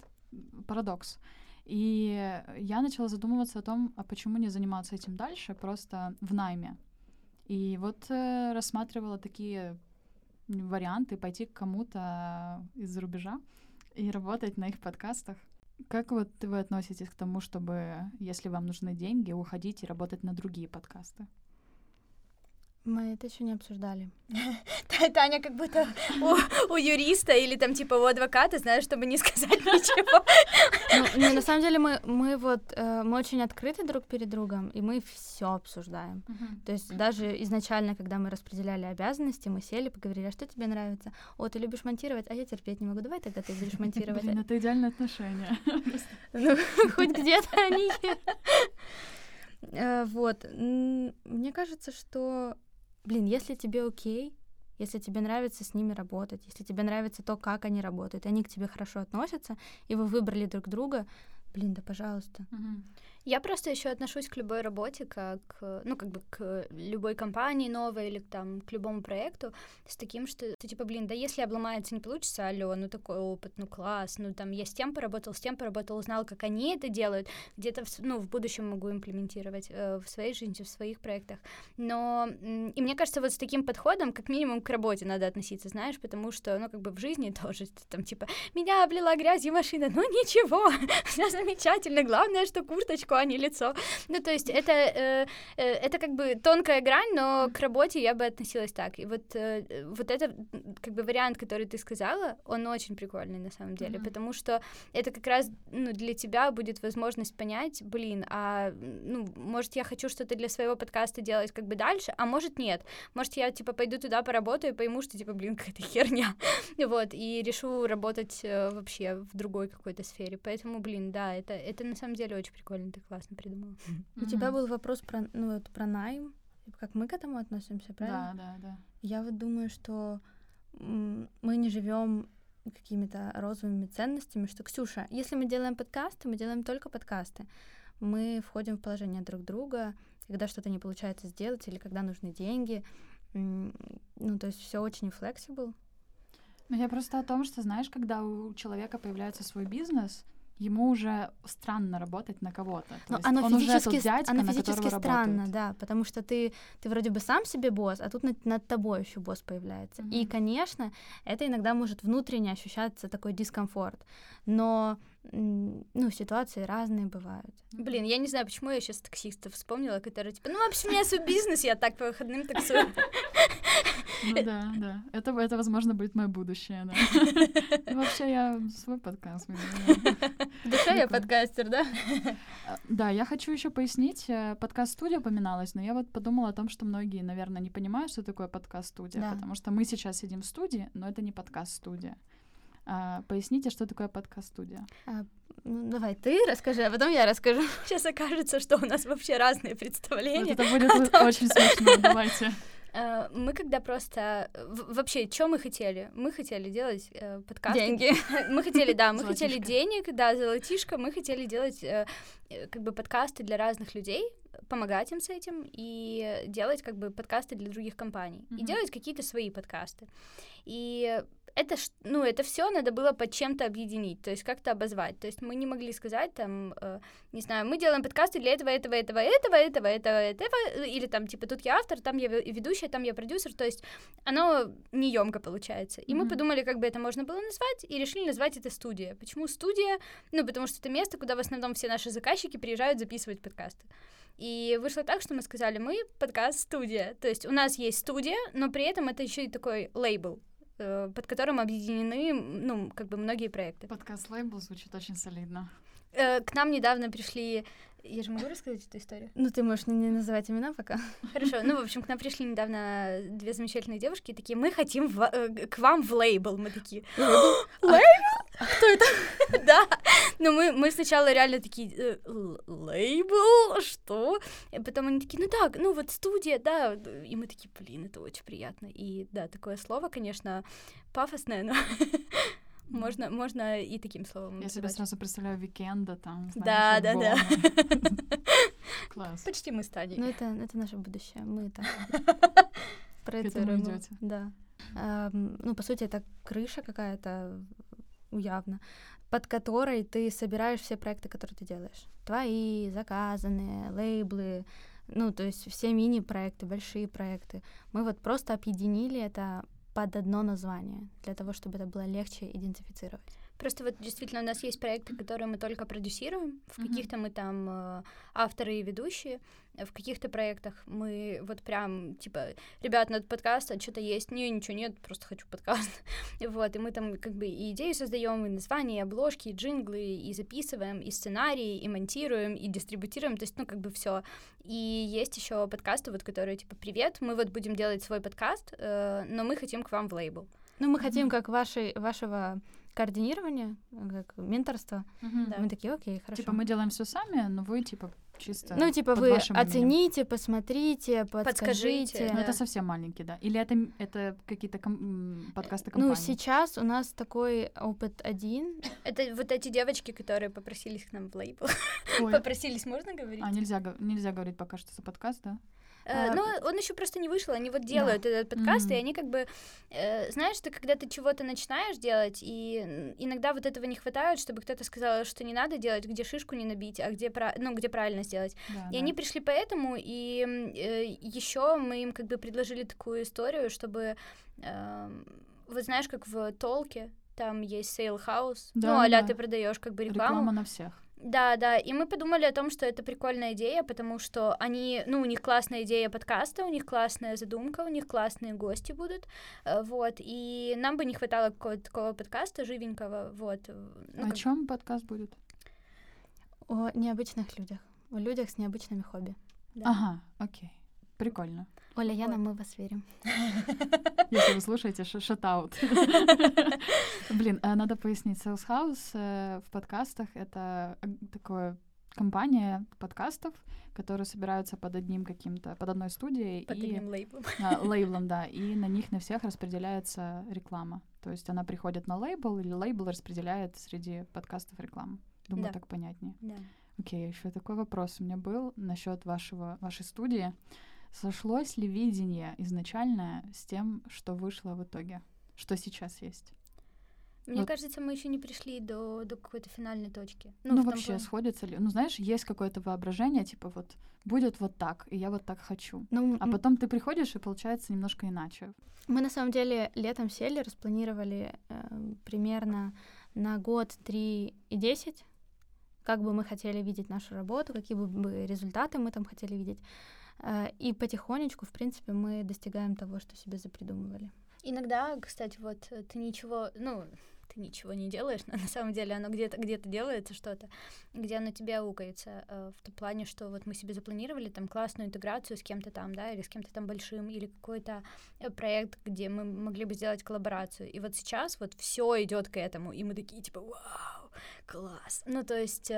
Парадокс. И я начала задумываться о том, а почему не заниматься этим дальше, просто в найме. И вот э, рассматривала такие варианты пойти к кому-то из-за рубежа и работать на их подкастах. Как вот вы относитесь к тому, чтобы, если вам нужны деньги, уходить и работать на другие подкасты? Мы это еще не обсуждали. *laughs* Таня как будто *laughs* у, у юриста или там типа у адвоката, знаешь, чтобы не *laughs* сказать ничего. Ну, не, на самом деле мы, мы вот э, мы очень открыты друг перед другом, и мы все обсуждаем. То есть даже изначально, когда мы распределяли обязанности, мы сели, поговорили, а что тебе нравится? О, ты любишь монтировать, а я терпеть не могу. Давай тогда ты будешь монтировать. Блин, это идеальные отношения. Ну, хоть где-то они. Э, Вот. Мне кажется, что, блин, если тебе окей, если тебе нравится с ними работать, если тебе нравится то, как они работают, они к тебе хорошо относятся, и вы выбрали друг друга, блин, да пожалуйста. Мгм. Я просто еще отношусь к любой работе как, ну, как бы к любой компании новой или там к любому проекту с таким, что, что, типа, блин, да если обломается, не получится, алло, ну такой опыт, ну класс, ну там я с тем поработал, с тем поработал, узнал, как они это делают, где-то, ну, в будущем могу имплементировать э, в своей жизни, в своих проектах. Но, и мне кажется, вот с таким подходом, как минимум, к работе надо относиться, знаешь, потому что, ну, как бы в жизни тоже, там, типа, меня облила грязью машина, ну ничего, *laughs* все замечательно, главное, что курточку, а не лицо. Ну, то есть это, э, э, это как бы тонкая грань, но к работе я бы относилась так. И вот, э, вот это как бы вариант, который ты сказала, он очень прикольный на самом деле, Мгм. потому что это как раз ну, для тебя будет возможность понять, блин, а ну, может, я хочу что-то для своего подкаста делать как бы дальше, а может, нет. Может, я, типа, пойду туда поработаю и пойму, что, типа, блин, *laughs* какая-то херня. Вот, и решу работать э, вообще в другой какой-то сфере. Поэтому, блин, да, это, это на самом деле очень прикольно, ты классно придумала. У тебя был вопрос про, ну, вот, про найм, как мы к этому относимся, правильно? Да, да, да. Я вот думаю, что мы не живем какими-то розовыми ценностями, что, Ксюша, если мы делаем подкасты, мы делаем только подкасты. Мы входим в положение друг друга, когда что-то не получается сделать или когда нужны деньги. Ну, то есть все очень flexible. Ну, я просто о том, что, знаешь, когда у человека появляется свой бизнес, ему уже странно работать на кого-то. То Но оно он уже физически, тот дядька, оно физически странно, работают. да, потому что ты, ты вроде бы сам себе босс, а тут над, над тобой еще босс появляется. И, Мгм. конечно, это иногда может внутренне ощущаться такой дискомфорт, но ну, ситуации разные бывают. Блин, я не знаю, почему я сейчас таксистов вспомнила, которые, типа, ну, вообще, у меня свой бизнес, я так по выходным таксую. *laughs* Ну да, да. Это, это, возможно, будет мое будущее, да. *laughs* Ну, Вообще, я свой подкаст. В душе я подкастер, да? А, Да, я хочу еще пояснить, э, подкаст-студия упоминалась, но я вот подумала о том, что многие, наверное, не понимают, что такое подкаст-студия, потому что мы сейчас сидим в студии, но это не подкаст-студия. А, Поясните, что такое подкаст-студия. Ну, давай ты расскажи, а потом я расскажу. Сейчас окажется, что у нас вообще разные Вот представления. это будет *laughs* очень смешно, давайте. Э, Мы когда просто... в- Вообще, что мы хотели? Мы хотели делать э, подкасты. Деньги. *laughs* Мы хотели, да, мы хотели Золотишко. денег, да, золотишко. Мы хотели делать э, э, как бы подкасты для разных людей, помогать им с этим и делать как бы подкасты для других компаний. И Мгм. делать какие-то свои подкасты. И это, ну, это все надо было под чем-то объединить, то есть как-то обозвать. То есть мы не могли сказать там, э, не знаю, мы делаем подкасты для этого, этого, этого, этого, этого, этого, этого, или там, типа, тут я автор, там я ведущая, там я продюсер, то есть оно неемко получается. И mm-hmm. мы подумали, как бы это можно было назвать, и решили назвать это студия. Почему студия? Ну, потому что это место, куда в основном все наши заказчики приезжают записывать подкасты. И вышло так, что мы сказали, мы подкаст-студия. То есть у нас есть студия, но при этом это еще и такой лейбл. Э, под которым объединены, ну, как бы многие проекты. Подкаст-лейбл звучит очень солидно. Э, к нам недавно пришли я же могу рассказать эту историю? Ну, ты можешь не называть имена пока. *laughs* Хорошо. Ну, в общем, к нам пришли недавно две замечательные девушки, и такие, мы хотим в, э, к вам в лейбл. Мы такие, *gasps* лейбл? А кто это? *laughs* Да. Но мы, мы сначала реально такие, «Э, лейбл? Что? И потом они такие, ну так, ну вот студия, да. И мы такие, блин, это очень приятно. И да, такое слово, конечно, пафосное, но *laughs* можно, можно и таким словом. Я себе сразу представляю Викенда там. Знаешь, да, да, да. *laughs* Класс. Почти мы стали. Ну, это, это наше будущее. Мы там проецируем. Да. Эм, ну, по сути, это крыша какая-то явно, под которой ты собираешь все проекты, которые ты делаешь. Твои, заказанные, лейблы, ну, то есть все мини-проекты, большие проекты. Мы вот просто объединили это под одно название, для того, чтобы это было легче идентифицировать. Просто вот действительно у нас есть проекты, которые мы только продюсируем, в каких-то мы там э, авторы и ведущие, в каких-то проектах мы вот прям, типа, ребят, надо подкаст, а что-то есть, не, ничего нет, просто хочу подкаст, *laughs* вот, и мы там как бы и идею создаем, и названия, и обложки, и джинглы, и записываем, и сценарии, и монтируем, и дистрибутируем, то есть, ну, как бы все. И есть еще подкасты, вот, которые, типа, привет, мы вот будем делать свой подкаст, э, но мы хотим к вам в лейбл. Ну, мы хотим, как вашей, вашего координирование, как менторство. Угу. Да. Мы такие, окей, хорошо. Типа мы делаем все сами, но вы типа чисто. Ну, типа вы оцените, именем. посмотрите, подскажите. Ну, это совсем маленький, да. Или это, это какие-то ком- подкасты компании? Ну, сейчас у нас такой опыт один. Это вот эти девочки, которые попросились к нам в лейбл. Попросились, можно говорить? А, нельзя, нельзя говорить пока что за подкаст, да? Э, а, но он еще просто не вышел, они вот делают да. этот подкаст, mm-hmm. и они как бы, э, знаешь, ты когда ты чего-то начинаешь делать, и иногда вот этого не хватает, чтобы кто-то сказал, что не надо делать, где шишку не набить, а где, ну, где правильно сделать. Да, и да. они пришли поэтому, и э, еще мы им как бы предложили такую историю, чтобы, э, вот знаешь, как в Толке, там есть sales house, да, ну, а да. ты продаешь как бы рекламу. Реклама на всех. Да, да, и мы подумали о том, что это прикольная идея, потому что они, ну, у них классная идея подкаста, у них классная задумка, у них классные гости будут, э, вот, и нам бы не хватало какого-то такого подкаста живенького, вот. Ну, о как... чем подкаст будет? О необычных людях, о людях с необычными хобби. Да. Ага, окей, прикольно. Оля, Яна, мы вас верим. *laughs* Если вы слушаете, шатаут. *laughs* Блин, а надо пояснить. Sales House э, в подкастах — это э, такое компания подкастов, которые собираются под одним каким-то, под одной студией. Под и, одним лейблом. *laughs* А, лейблом, да. И на них на всех распределяется реклама. То есть она приходит на лейбл, или лейбл распределяет среди подкастов рекламу. Думаю, да. так понятнее. Да. Окей, еще такой вопрос у меня был насчет вашего, вашей студии. Сошлось ли видение изначальное с тем, что вышло в итоге, что сейчас есть? Мне вот. кажется, мы еще не пришли до, до какой-то финальной точки. Ну, ну вообще, плане. сходится ли? Ну, знаешь, есть какое-то воображение, типа вот будет вот так, и я вот так хочу. Ну, а потом ты приходишь, и получается немножко иначе. Мы на самом деле летом сели, распланировали э, примерно на год, три и десять, как бы мы хотели видеть нашу работу, какие бы результаты мы там хотели видеть. Э, и потихонечку, в принципе, мы достигаем того, что себе запридумывали. Иногда, кстати, вот э, ты ничего, ну, ты ничего не делаешь, но *laughs* на самом деле оно где-то где делается что-то, где оно тебе аукается, э, в том плане, что вот мы себе запланировали там классную интеграцию с кем-то там, да, или с кем-то там большим, или какой-то проект, где мы могли бы сделать коллаборацию. И вот сейчас вот все идет к этому, и мы такие типа, вау, класс. Ну, то есть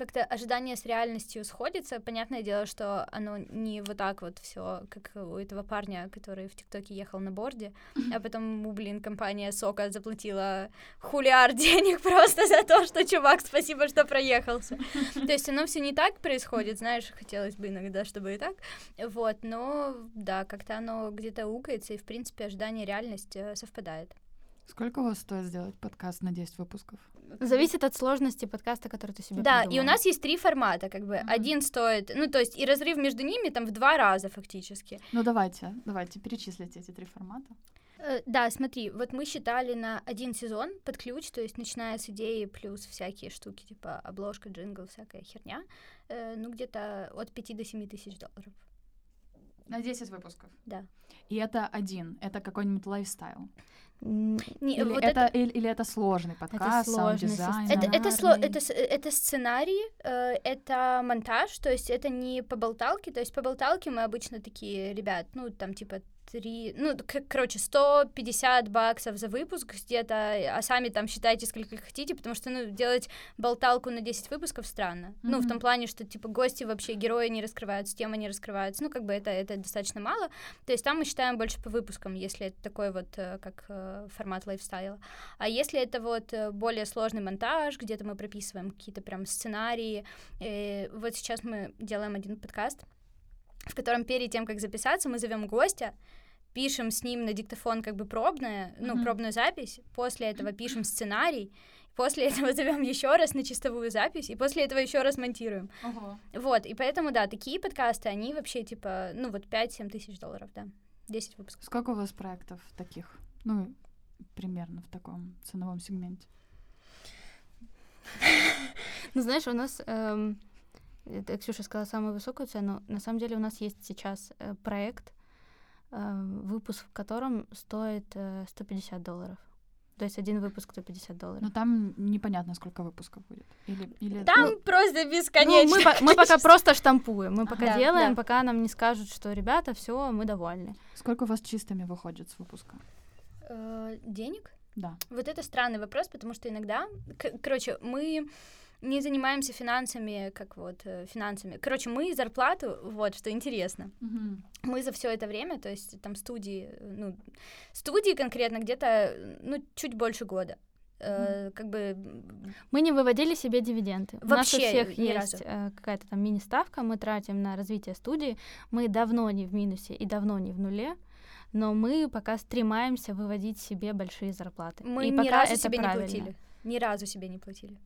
как-то ожидание с реальностью сходится. Понятное дело, что оно не вот так вот все, как у этого парня, который в ТикТоке ехал на борде, а потом ему, блин, компания Сока заплатила хулиар денег *laughs* просто за то, что чувак, спасибо, что проехался. *laughs* То есть оно все не так происходит, знаешь, хотелось бы иногда, чтобы и так. Вот, но да, как-то оно где-то укается, и в принципе ожидание реальность э, совпадает. Сколько у вас стоит сделать подкаст на 10 выпусков? Зависит от сложности подкаста, который ты себе Да, и у придумала. нас есть три формата, как бы. Мгм. Один стоит, ну, то есть, и разрыв между ними там в два раза фактически. Ну давайте, давайте, перечислите эти три формата. Э, Да, смотри, вот мы считали на один сезон под ключ, то есть начиная с идеи плюс всякие штуки, типа обложка, джингл, всякая херня, э, ну где-то от 5 до 7 тысяч долларов. На 10 выпусков? Да. И это один, это какой-нибудь лайфстайл? Не, Или, вот это, или, или это сложный подкаст, сложный саунд-дизайн? Это, это, сло- Сценарий. это, это сценарий, э, это монтаж, то есть это не по болталке, то есть по болталке мы обычно такие, ребят, ну там типа три, ну короче, 150 баксов за выпуск где-то, а сами там считайте сколько хотите, потому что, ну, делать болталку на 10 выпусков странно. Ну, в том плане, что типа гости вообще, герои не раскрываются, темы не раскрываются, ну, как бы это, это достаточно мало, то есть там мы считаем больше по выпускам, если это такой вот э, как э, формат лайфстайла. А если это вот э, более сложный монтаж, где-то мы прописываем какие-то прям сценарии. э, вот сейчас мы делаем один подкаст, в котором перед тем, как записаться, мы зовем гостя, пишем с ним на диктофон как бы пробное, ну, Мгм. пробную запись, после этого пишем сценарий, после этого *laughs* зовем еще раз на чистовую запись, и после этого еще раз монтируем. Ого. Вот, и поэтому, да, такие подкасты, они вообще, типа, ну, вот 5-7 тысяч долларов, да, 10 выпусков. Сколько у вас проектов таких? Ну, примерно в таком ценовом сегменте. *laughs* Ну, знаешь, у нас, эм, это Ксюша сказала самую высокую цену. На самом деле у нас есть сейчас э, проект, выпуск в котором стоит э, 150 долларов. То есть один выпуск 150 долларов. Но там непонятно, сколько выпусков будет. Или, или... Там просто Ну, бесконечно. мы, по- мы пока просто штампуем, мы пока Да, делаем, да. пока нам не скажут, что ребята, все, мы довольны. Сколько у вас чистыми выходит с выпуска? Э, Денег? Да. Вот это странный вопрос, потому что иногда, к- короче, мы не занимаемся финансами, как вот э, финансами. Короче, мы зарплату, вот что интересно, мы за все это время, то есть там студии, э, ну студии конкретно где-то, э, ну чуть больше года. Э, Как бы Мы не выводили себе дивиденды. у нас у Вообще всех есть разу. какая-то там мини-ставка, мы тратим на развитие студии. Мы давно не в минусе и давно не в нуле, но мы пока стремаемся выводить себе большие зарплаты. мы и ни пока разу это себе правильно. не платили. Ни разу себе не платили.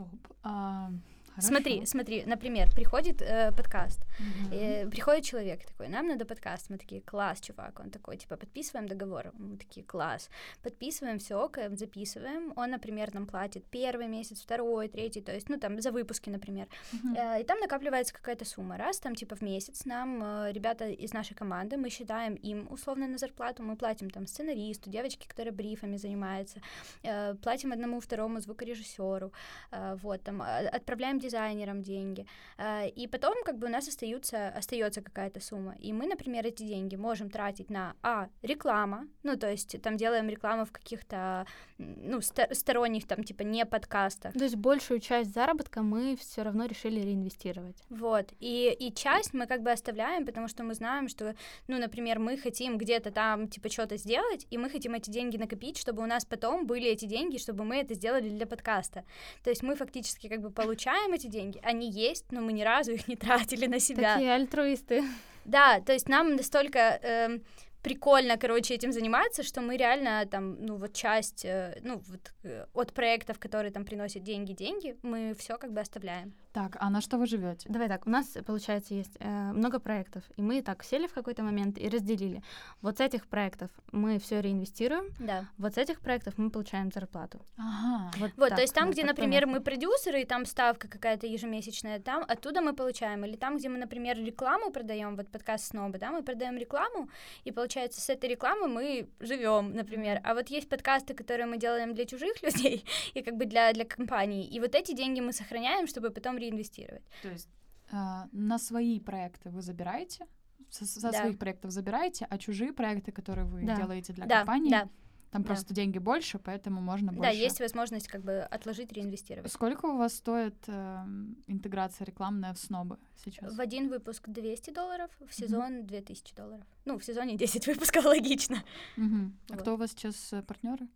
Стоп. А, Смотри, хорошо. смотри, например, приходит э, подкаст, Мгм. Э, приходит человек такой, нам надо подкаст, мы такие, класс, чувак, он такой, типа, подписываем договор, мы такие, класс, подписываем, все, окей, записываем, он, например, нам платит первый месяц, второй, третий, то есть, ну, там, за выпуски, например, Мгм. Э, и там накапливается какая-то сумма, раз, там, типа, в месяц нам э, ребята из нашей команды, мы считаем им условно на зарплату, мы платим, там, сценаристу, девочке, которая брифами занимается, э, платим одному, второму звукорежиссеру, э, вот, там, а- отправляем дизайнерам деньги, Э, и потом, как бы, у нас остаются, остается какая-то сумма. И мы, например, эти деньги можем тратить на, а, реклама, ну, то есть там делаем рекламу в каких-то, ну, сторонних, там, типа, не подкастах. То есть большую часть заработка мы все равно решили реинвестировать. Вот, и, и часть мы как бы оставляем, потому что мы знаем, что, ну, например, мы хотим где-то там, типа, что-то сделать, и мы хотим эти деньги накопить, чтобы у нас потом были эти деньги, чтобы мы это сделали для подкаста. То есть мы фактически как бы получаем эти деньги, они есть, но мы ни разу *laughs* их не тратили на себя. Такие альтруисты. Да, то есть нам настолько эм, прикольно, короче, этим заниматься, что мы реально там, ну вот часть, э, ну вот э, от проектов, которые там приносят деньги, деньги, мы все как бы оставляем. Так, а на что вы живете? Давай так, у нас, получается, есть э, много проектов, и мы так сели в какой-то момент и разделили. Вот с этих проектов мы все реинвестируем, Да. вот с этих проектов мы получаем зарплату. Ага. Вот, Вот, так, то есть там, вот где, например, примерно. мы продюсеры, и там ставка какая-то ежемесячная, там оттуда мы получаем. Или там, где мы, например, рекламу продаем, вот подкаст Снобы, да, мы продаем рекламу, и получается, с этой рекламы мы живем, например. А вот есть подкасты, которые мы делаем для чужих *laughs* людей и как бы для, для компаний. И вот эти деньги мы сохраняем, чтобы потом реинвестировать. То есть а, на свои проекты вы забираете? Со, со Да. своих проектов забираете, а чужие проекты, которые вы Да. делаете для Да, компании, да, там да. просто деньги больше, поэтому можно больше. да, есть возможность как бы отложить, реинвестировать. Сколько у вас стоит эм, интеграция рекламная в снобы сейчас? В один выпуск 200 долларов, в сезон 2000 долларов. Ну, в сезоне 10 *laughs* выпусков, логично. Мгм. А Вот. кто у вас сейчас партнеры?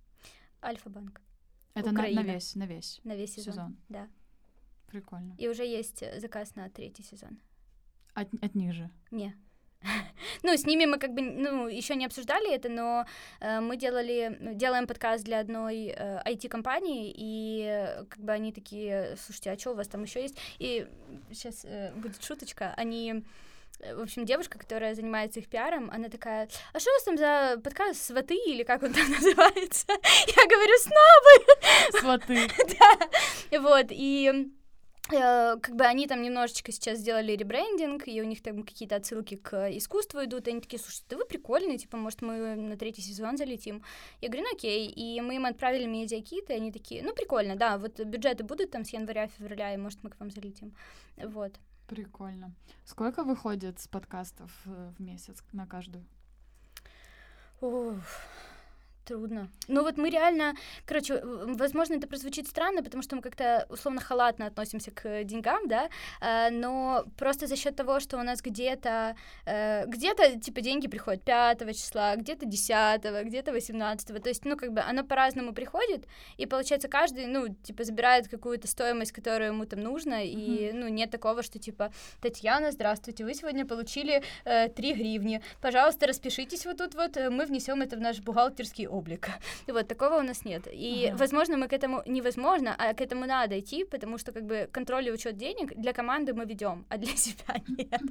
Альфа-банк Это на, на весь, на весь на весь сезон. сезон. Да. Прикольно. И уже есть э, заказ на третий сезон. От, от них же. Не. *laughs* ну, с ними мы как бы, ну, еще не обсуждали это, но э, мы делали, делаем подкаст для одной э, IT-компании, и э, как бы они такие, слушайте, а что у вас там еще есть? И сейчас э, будет шуточка, они в общем, девушка, которая занимается их пиаром, она такая, а что у вас там за подкаст «Сваты» или как он там *laughs* называется? Я говорю, снобы! Сваты. *laughs* Да, вот, и Э, как бы они там немножечко сейчас сделали ребрендинг, и у них там какие-то отсылки к искусству идут, и они такие, слушай, да вы прикольные, типа, может, мы на третий сезон залетим. Я говорю, ну окей, и мы им отправили медиакит, и они такие, ну прикольно, да, вот бюджеты будут там с января-февраля, и может, мы к вам залетим. Вот. Прикольно. Сколько выходит с подкастов э, в месяц на каждую? Уф. Трудно. Ну вот мы реально, короче, возможно, это прозвучит странно, потому что мы как-то условно халатно относимся к деньгам, да, э, но просто за счет того, что у нас где-то, э, где-то, типа, деньги приходят 5 числа, где-то 10, где-то 18, то есть, ну, как бы оно по-разному приходит, и получается каждый, ну, типа, забирает какую-то стоимость, которую ему там нужно, mm-hmm. и, ну, нет такого, что, типа, Татьяна, здравствуйте, вы сегодня получили э, 3 гривни, пожалуйста, распишитесь вот тут вот, мы внесем это в наш бухгалтерский облика. Вот, такого у нас нет. И, ага. возможно, мы к этому невозможно, а к этому надо идти, потому что, как бы, контроль и учет денег для команды мы ведем, а для *laughs* себя нет.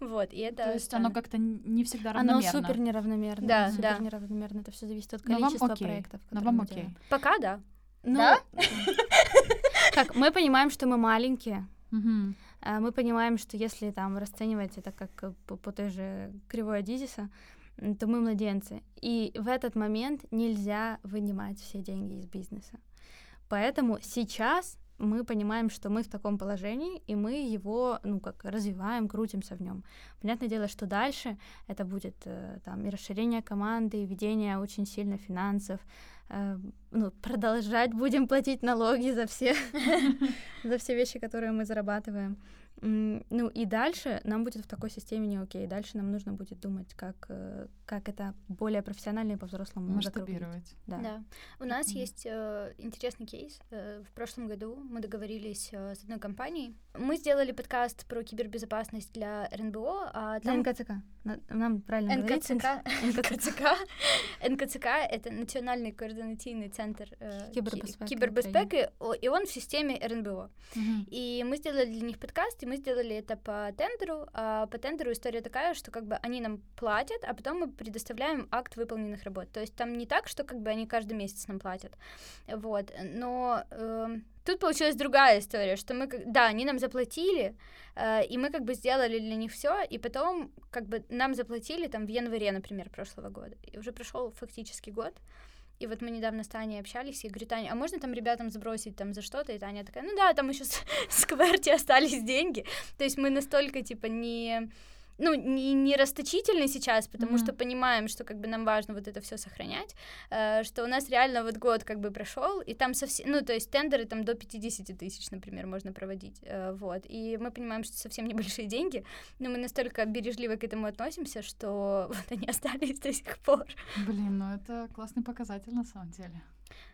Вот, и это... То есть оно как-то не всегда равномерно. Оно супер неравномерно. Да, супер да. неравномерно. Это все зависит от количества проектов. Но вам окей. Пока да. Ну, да? *laughs* Как, мы понимаем, что мы маленькие, мы понимаем, что если там расценивать это как по, по той же кривой Адизиса, то мы младенцы. И в этот момент нельзя вынимать все деньги из бизнеса. Поэтому сейчас мы понимаем, что мы в таком положении, и мы его, ну, как развиваем, крутимся в нем. Понятное дело, что дальше это будет э, там и расширение команды, и ведение очень сильно финансов, э, ну, продолжать будем платить налоги за все, *laughs* за все вещи, которые мы зарабатываем. Ну и дальше нам будет в такой системе не окей. Дальше нам нужно будет думать, как, э, как это более профессионально и по-взрослому масштабировать. Да. да. У нас mm-hmm. есть э, интересный кейс. Э, в прошлом году мы договорились э, с одной компанией. Мы сделали подкаст про кибербезопасность для РНБО. А там... Для НКЦК. Нам правильно НКЦК. НКЦК. НКЦК — это Национальный координационный центр э, кибербезпеки, кибербезпеки и он в системе РНБО. Mm-hmm. И мы сделали для них подкаст, мы сделали это по тендеру. А по тендеру история такая, что как бы они нам платят, а потом мы предоставляем акт выполненных работ. То есть там не так, что как бы они каждый месяц нам платят. Вот. Но э, тут получилась другая история, что мы, да, они нам заплатили, э, и мы как бы сделали для них все, и потом как бы нам заплатили там в январе, например, прошлого года. И уже прошел фактически год. И вот мы недавно с Таней общались, и говорю, Таня, а можно там ребятам сбросить там за что-то? И Таня такая, ну да, там еще с, *laughs* с кварти остались деньги. То есть мы настолько, типа, не ну, не, не расточительны сейчас, потому mm-hmm. что понимаем, что как бы нам важно вот это все сохранять, э, что у нас реально вот год как бы прошел, и там совсем, ну, то есть тендеры там до 50 тысяч, например, можно проводить, э, вот, и мы понимаем, что совсем небольшие деньги, но мы настолько бережливо к этому относимся, что *laughs* вот они остались до сих пор. Блин, ну это классный показатель на самом деле.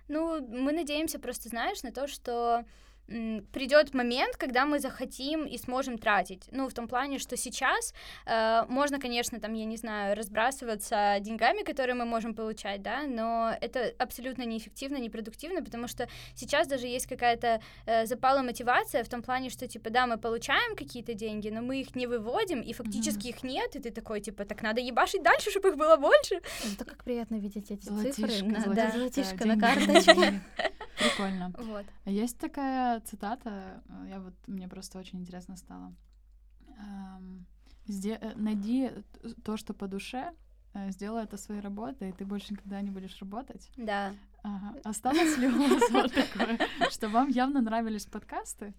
Ну, мы надеемся просто, знаешь, на то, что придет момент, когда мы захотим и сможем тратить. Ну, в том плане, что сейчас э, можно, конечно, там, я не знаю, разбрасываться деньгами, которые мы можем получать, да, но это абсолютно неэффективно, непродуктивно, потому что сейчас даже есть какая-то э, запала мотивация в том плане, что, типа, да, мы получаем какие-то деньги, но мы их не выводим, и фактически mm-hmm. их нет, и ты такой, типа, так надо ебашить дальше, чтобы их было больше. Это как приятно видеть эти золотишко, цифры. Золотишко, да, золотишко на карточке. *laughs* Прикольно. Вот. Есть такая цитата, э, я вот, мне просто очень интересно стало. Э, найди то, что по душе, э, сделай это своей работой, и ты больше никогда не будешь работать. Да. Ага. Осталось ли у вас вот такое, что вам явно нравились подкасты,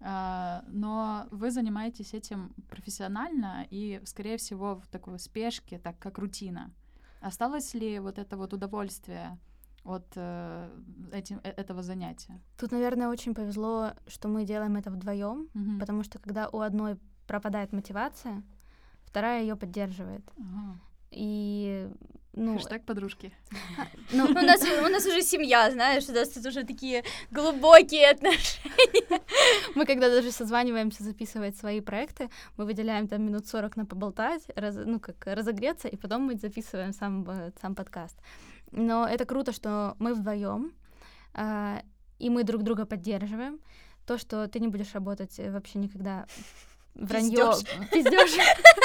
а, но вы занимаетесь этим профессионально и, скорее всего, в такой спешке, так как рутина. Осталось ли вот это вот удовольствие от э, этим, э, этого занятия? Тут, наверное, очень повезло, что мы делаем это вдвоем, угу. потому что когда у одной пропадает мотивация, вторая ее поддерживает. Ага. И ну... Хэштег подружки. Ну, *laughs* у нас, у нас уже семья, знаешь, у нас тут уже такие глубокие отношения. *laughs* Мы когда даже созваниваемся записывать свои проекты, мы выделяем там минут 40 на поболтать, раз, ну, как разогреться, и потом мы записываем сам, э, сам подкаст. Но это круто, что мы вдвоем, э, и мы друг друга поддерживаем. То, что ты не будешь работать э, вообще никогда вранье, пиздешь,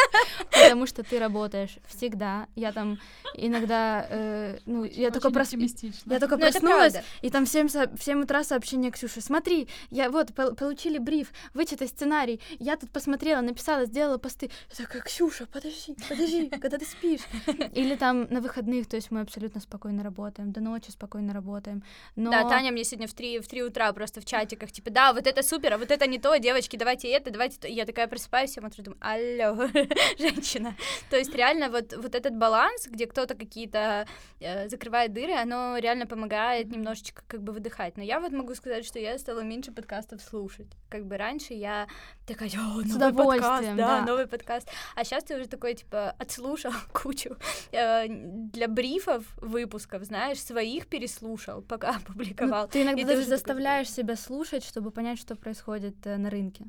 *laughs* потому что ты работаешь всегда. Я там иногда, э, ну, я только, прос... я только проснулась, и там в 7, в 7 утра сообщение Ксюши, смотри, я вот, по получили бриф, вычитай сценарий, я тут посмотрела, написала, сделала посты. Я такая, Ксюша, подожди, подожди, когда ты спишь? *laughs* Или там на выходных, то есть мы абсолютно спокойно работаем, до ночи спокойно работаем. Но... Да, Таня мне сегодня в 3, в 3 утра просто в чатиках, типа, да, вот это супер, а вот это не то, девочки, давайте это, давайте то. Я такая просыпаюсь, я смотрю, думаю, алло, *laughs* женщина. То есть реально вот, вот этот баланс, где кто-то какие-то э, закрывает дыры, оно реально помогает немножечко как бы выдыхать. Но я вот могу сказать, что я стала меньше подкастов слушать. Как бы раньше я такая, о, новый подкаст, да, да, новый подкаст. А сейчас ты уже такой, типа, отслушал *laughs* кучу э, для брифов выпусков, знаешь, своих переслушал, пока *laughs* ну, опубликовал. Ну, ты иногда даже заставляешь такой... себя слушать, чтобы понять, что происходит э, на рынке.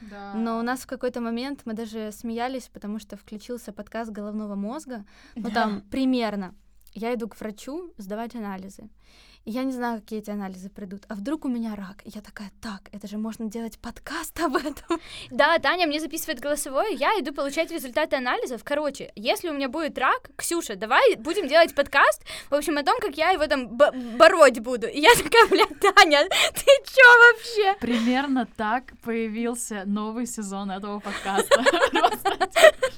Да. Но у нас в какой-то момент мы даже смеялись, потому что включился подкаст головного мозга. Ну, да. там примерно. Я иду к врачу сдавать анализы я не знаю, какие эти анализы придут. А вдруг у меня рак? И я такая, так, это же можно делать подкаст об этом. Да, Таня мне записывает голосовое, я иду получать результаты анализов. Короче, если у меня будет рак, Ксюша, давай будем делать подкаст, в общем, о том, как я его там бороть буду. И я такая, бля, Таня, ты чё вообще? Примерно так появился новый сезон этого подкаста. *laughs*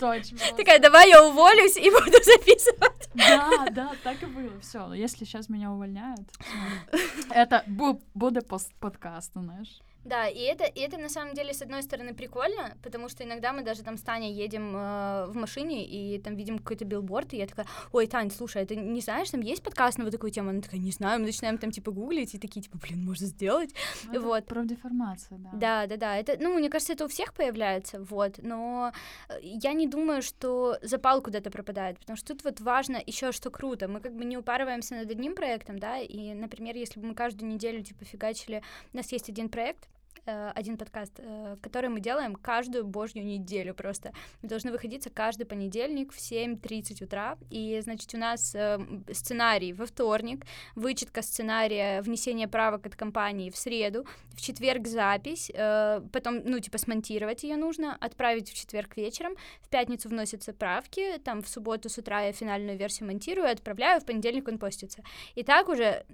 Точь Такая, давай я уволюсь и буду записывать. Да, да, так и было. Все, если сейчас меня уволят, увольняют. Это буде подкаст, знаешь. Да, и это, и это на самом деле, с одной стороны, прикольно, потому что иногда мы даже там с Таней едем э, в машине и там видим какой-то билборд, и я такая, ой, Тань, слушай, а ты не знаешь, там есть подкаст на вот такую тему? Она такая, не знаю, мы начинаем там типа гуглить, и такие, типа, блин, можно сделать. Ну, вот. Про деформацию, да. Да, да, да. Это, ну, мне кажется, это у всех появляется, вот. Но э, я не думаю, что запал куда-то пропадает, потому что тут вот важно еще, что круто. Мы как бы не упарываемся над одним проектом, да, и, например, если бы мы каждую неделю, типа, фигачили, у нас есть один проект, Э, один подкаст, э, который мы делаем каждую божью неделю просто. Мы должны выходиться каждый понедельник в 7.30 утра, и, значит, у нас э, сценарий во вторник, вычетка сценария, внесение правок от компании в среду, в четверг запись, потом, ну, типа, смонтировать ее нужно, отправить в четверг вечером, в пятницу вносятся правки, там, в субботу с утра я финальную версию монтирую, отправляю, в понедельник он постится. И так уже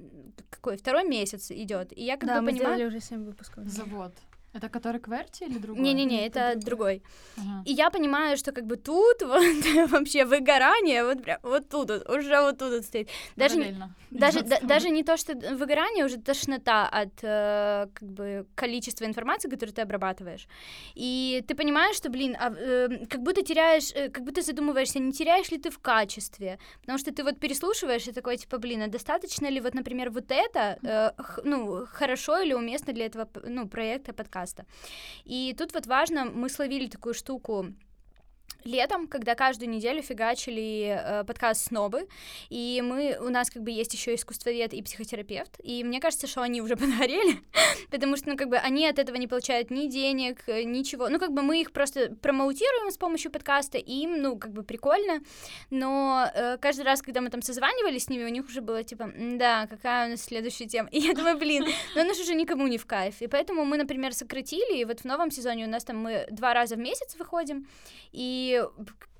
какой второй месяц идет, и я как да, бы понимаю... Мы уже 7 выпусков. Вот. Это который Кверти или другой? Не-не-не, это, это другой. Ага. И я понимаю, что как бы тут вот *laughs* вообще выгорание, вот прям вот тут, вот, уже вот тут вот стоит. Даже, не, даже, да, даже не то, что выгорание, уже тошнота от э, как бы количества информации, которую ты обрабатываешь. И ты понимаешь, что, блин, а, э, как будто теряешь, э, как будто задумываешься, не теряешь ли ты в качестве, потому что ты вот переслушиваешь и такой, типа, блин, а достаточно ли вот, например, вот это, э, х, ну, хорошо или уместно для этого, ну, проекта, подкаста, подкаста. И тут вот важно, мы словили такую штуку летом, когда каждую неделю фигачили э, подкаст «Снобы», и мы, у нас как бы есть еще искусствовед и психотерапевт, и мне кажется, что они уже *laughs* подгорели, потому что, ну, как бы они от этого не получают ни денег, э, ничего, ну, как бы мы их просто промоутируем с помощью подкаста, и им, ну, как бы прикольно, но э, каждый раз, когда мы там созванивались с ними, у них уже было типа, да, какая у нас следующая тема, *laughs* и я думаю, блин, ну, она же уже никому не в кайф, и поэтому мы, например, сократили, и вот в новом сезоне у нас там мы два раза в месяц выходим, и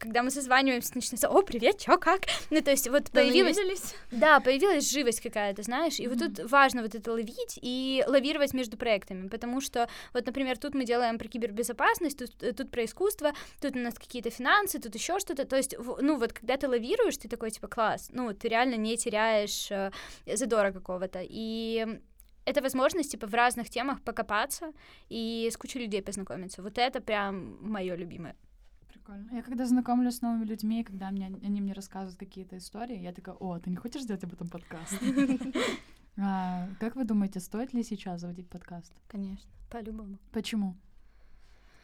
когда мы созваниваемся, начинается, о, привет, чё, как? Ну, то есть вот появилась... Да, появилась живость какая-то, знаешь, и mm-hmm. вот тут важно вот это ловить и лавировать между проектами, потому что, вот, например, тут мы делаем про кибербезопасность, тут, э, тут про искусство, тут у нас какие-то финансы, тут еще что-то, то есть, ну, вот, когда ты лавируешь, ты такой, типа, класс, ну, ты реально не теряешь э, задора какого-то, и это возможность, типа, в разных темах покопаться и с кучей людей познакомиться. Вот это прям мое любимое прикольно. Я когда знакомлюсь с новыми людьми, когда мне, они мне рассказывают какие-то истории, я такая, о, ты не хочешь сделать об этом подкаст? *laughs* А, как вы думаете, стоит ли сейчас заводить подкаст? Конечно. По-любому. Почему?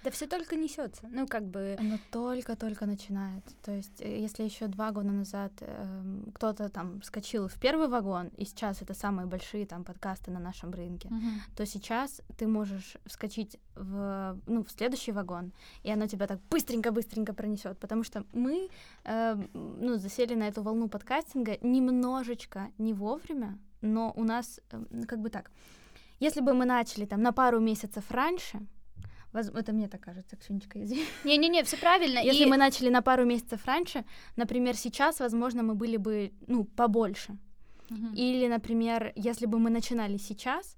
Да все только несется. Ну, как бы. Оно только-только начинает. То есть, э, если еще два года назад э, кто-то там скочил в первый вагон, и сейчас это самые большие там подкасты на нашем рынке, Мгм. то сейчас ты можешь вскочить в, ну, в следующий вагон, и оно тебя так быстренько-быстренько пронесет, потому что мы э, ну, засели на эту волну подкастинга немножечко не вовремя, но у нас э, как бы так. Если бы мы начали там на пару месяцев раньше, воз- это мне так кажется, Ксюнечка, извини. *laughs* Не-не-не, все правильно. Если и- мы начали на пару месяцев раньше, например, сейчас, возможно, мы были бы, ну, побольше. Мгм. Или, например, если бы мы начинали сейчас,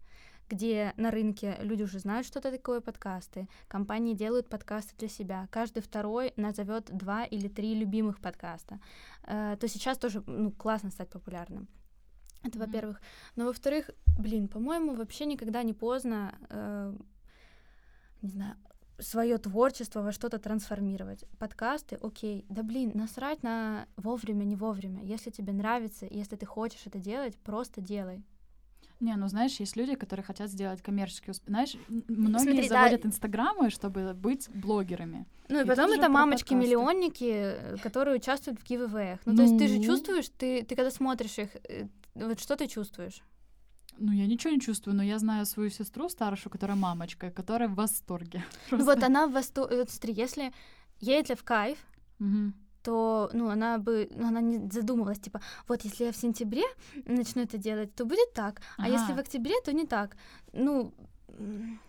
где на рынке люди уже знают, что это такое подкасты, компании делают подкасты для себя, каждый второй назовет два или три любимых подкаста, э, то сейчас тоже ну, классно стать популярным. Это Мгм. во-первых. Но во-вторых, блин, по-моему, вообще никогда не поздно, э, не знаю, свое творчество во что-то трансформировать. Подкасты, окей, да блин, насрать на вовремя, не вовремя. Если тебе нравится, если ты хочешь это делать, просто делай. Не, ну знаешь, есть люди, которые хотят сделать коммерческий успех. Знаешь, многие Смотри, да. заводят инстаграмы, чтобы быть блогерами. Ну и, И потом это мамочки-миллионники, э, которые участвуют в гивэвэях. Ну, то есть ты же Ну. чувствуешь, ты, ты когда смотришь их, э, вот что ты чувствуешь? Ну, я ничего не чувствую, но я знаю свою сестру старшую, которая мамочка, которая в восторге. *laughs* Ну, вот она в восторге. Вот смотри, если ей это в кайф, Мгм. то, ну, она бы, ну, она не задумывалась, типа, вот если я в сентябре начну это делать, то будет так, а если Ага. в октябре, то не так. Ну,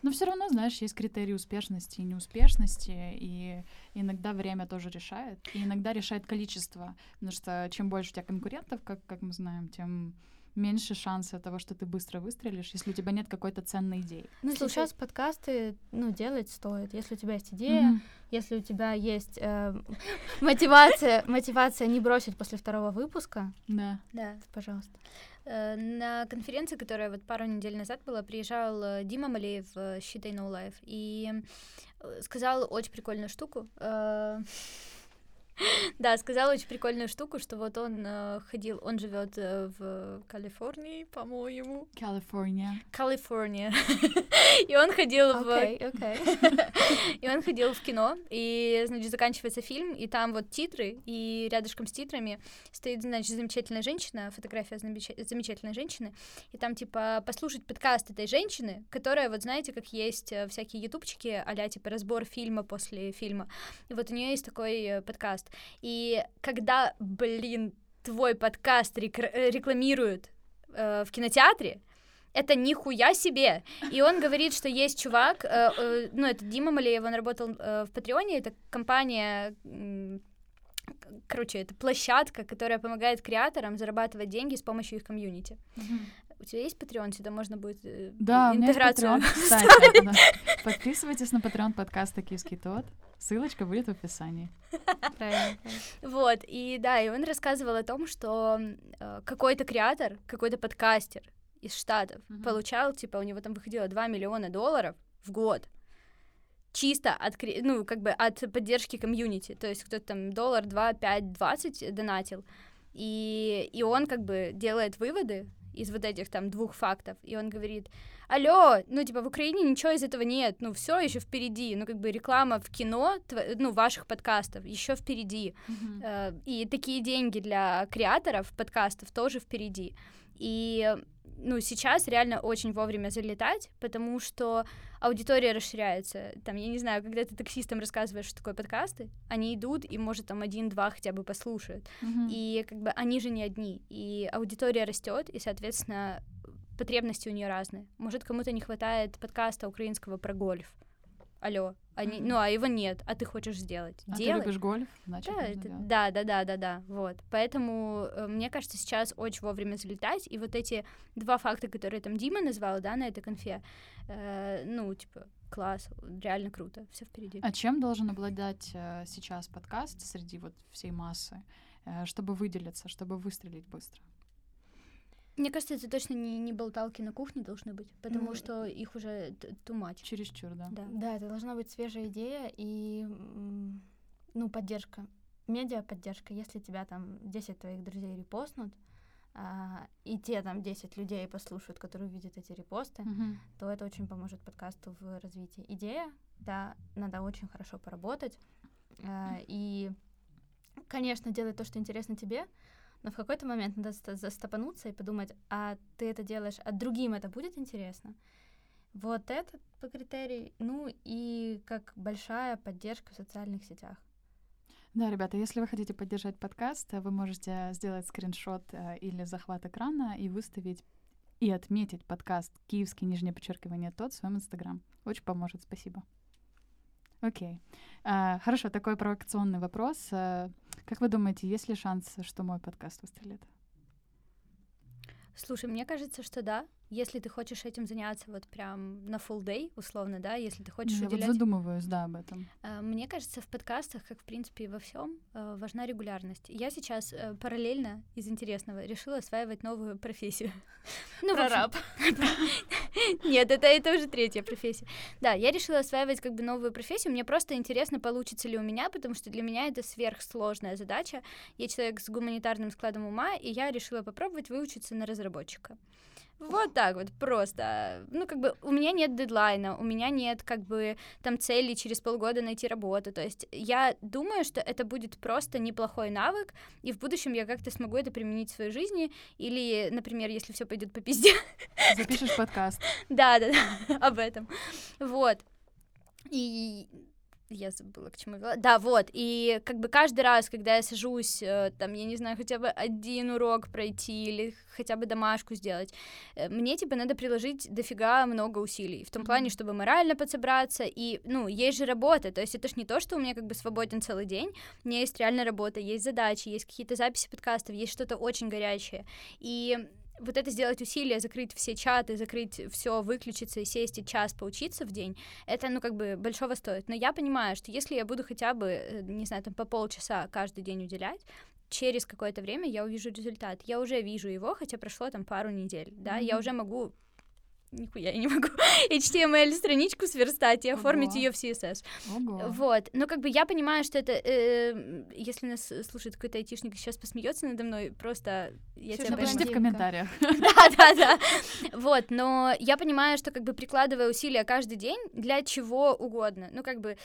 Но все равно, знаешь, есть критерии успешности и неуспешности, и иногда время тоже решает, и иногда решает количество, потому что чем больше у тебя конкурентов, как, как мы знаем, тем меньше шанса того, что ты быстро выстрелишь, если у тебя нет какой-то ценной идеи. ну, Слушай- сейчас подкасты, ну, делать стоит. Если у тебя есть идея, Мгм. если у тебя есть э, *laughs* мотивация, мотивация не бросить после второго выпуска, Да. Да. пожалуйста. Э, На конференции, которая вот пару недель назад была, приезжал э, Дима Малеев, э, Считай No Life, и сказал очень прикольную штуку. *laughs* Да, сказал очень прикольную штуку, что вот он э, ходил, он живет э, в Калифорнии, по-моему. California. Калифорния. *laughs* И он ходил в Окей, окей. *laughs* и он ходил в кино, и, значит, заканчивается фильм, и там вот титры, и рядышком с титрами стоит, значит, замечательная женщина, фотография замеча- замечательной женщины, и там, типа, послушать подкаст этой женщины, которая, вот знаете, как есть э, всякие ютубчики а типа, разбор фильма после фильма, и вот у нее есть такой э, И когда, блин, твой подкаст рек- э, рекламируют э, в кинотеатре, это нихуя себе. И он говорит, что есть чувак, э, э, ну, это Дима Малеев, он работал э, в Патреоне, это компания, к- короче, это площадка, которая помогает креаторам зарабатывать деньги с помощью их комьюнити. У тебя есть Patreon, сюда можно будет э, Да, у меня есть интеграцию Patreon, *laughs* кстати. да. Подписывайтесь на Patreon подкаста «Киевский тот». Ссылочка будет в описании. Правильно. Вот, и да, и он рассказывал о том, что э, какой-то креатор, какой-то подкастер из Штатов Мгм. получал, типа, у него там выходило 2 миллиона долларов в год чисто от, ну, как бы от поддержки комьюнити, то есть кто-то там доллар, два, пять, двадцать донатил, и, и он как бы делает выводы из вот этих там двух фактов, и он говорит, алло, ну, типа, в Украине ничего из этого нет, ну, все еще впереди, ну, как бы реклама в кино, тв- ну, ваших подкастов еще впереди, Э, И такие деньги для креаторов подкастов тоже впереди. И ну, сейчас реально очень вовремя залетать, потому что аудитория расширяется. Там, я не знаю, когда ты таксистам рассказываешь, что такое подкасты, они идут и, может, там один-два хотя бы послушают. Мгм. И как бы они же не одни. И аудитория растет, и, соответственно, потребности у нее разные. Может, кому-то не хватает подкаста украинского про гольф. Алло, они, ну а его нет, а ты хочешь сделать? А ты Делай. любишь гольф? Значит, Да, это- да, да, да, да, да, вот. Поэтому э, мне кажется, сейчас очень вовремя залетать, и вот эти два факта, которые там Дима назвал, да, на этой конфе, э, ну, типа, класс, реально круто, все впереди. А чем должен обладать э, сейчас подкаст среди вот всей массы, э, чтобы выделиться, чтобы выстрелить быстро? Мне кажется, это точно не, не болталки на кухне должны быть, потому Ну, что их уже т- too much. Чересчур, да. Да. Да, это должна быть свежая идея и, ну, поддержка. Медиа поддержка. Если тебя там 10 твоих друзей репостнут, а, и те там 10 людей послушают, которые увидят эти репосты, Мгм. то это очень поможет подкасту в развитии. Идея, да, надо очень хорошо поработать. Э, и, конечно, делать то, что интересно тебе, но в какой-то момент надо застопануться и подумать, а ты это делаешь, а другим это будет интересно? Вот этот по критерий, ну и как большая поддержка в социальных сетях. Да, ребята, если вы хотите поддержать подкаст, вы можете сделать скриншот э, или захват экрана и выставить и отметить подкаст «Киевский нижнее подчеркивание тот» в своем инстаграм. Очень поможет, спасибо. Окей. А, хорошо, такой провокационный вопрос. А, как вы думаете, есть ли шанс, что мой подкаст выстрелит? Слушай, мне кажется, что да если ты хочешь этим заняться вот прям на full day, условно, да, если ты хочешь Я уделять... вот задумываюсь, да, об этом. Э, мне кажется, в подкастах, как в принципе и во всем, э, важна регулярность. Я сейчас э, параллельно из интересного решила осваивать новую профессию. *laughs* Ну, прораб. *laughs* Нет, это, это уже третья профессия. Да, я решила осваивать как бы новую профессию. Мне просто интересно, получится ли у меня, потому что для меня это сверхсложная задача. Я человек с гуманитарным складом ума, и я решила попробовать выучиться на разработчика. Вот так вот, просто. Ну, как бы у меня нет дедлайна, у меня нет, как бы, там цели через полгода найти работу. То есть я думаю, что это будет просто неплохой навык, и в будущем я как-то смогу это применить в своей жизни. Или, например, если все пойдет по пизде. Запишешь подкаст. Да, да, да, *laughs* об этом. Вот. И я забыла, к чему вела. Да, вот. И как бы каждый раз, когда я сажусь, э, там, я не знаю, хотя бы один урок пройти или хотя бы домашку сделать, э, мне, типа, надо приложить дофига много усилий. В том плане, чтобы морально подсобраться. И, ну, есть же работа. То есть это ж не то, что у меня как бы свободен целый день. У меня есть реальная работа, есть задачи, есть какие-то записи подкастов, есть что-то очень горячее. И вот это сделать усилие, закрыть все чаты, закрыть все, выключиться и сесть и час поучиться в день, это, ну, как бы большого стоит. Но я понимаю, что если я буду хотя бы, э, не знаю, там по полчаса каждый день уделять, через какое-то время я увижу результат. Я уже вижу его, хотя прошло там пару недель, да, mm-hmm. я уже могу нихуя я не могу *laughs* HTML-страничку сверстать и оформить ее в CSS. Ого. Вот. Но как бы я понимаю, что это, э, если нас слушает какой-то айтишник, сейчас посмеется надо мной, просто я тебя Напишите в комментариях. *laughs* *laughs* Да, да, да. Вот, но я понимаю, что как бы прикладывая усилия каждый день для чего угодно. Ну, как бы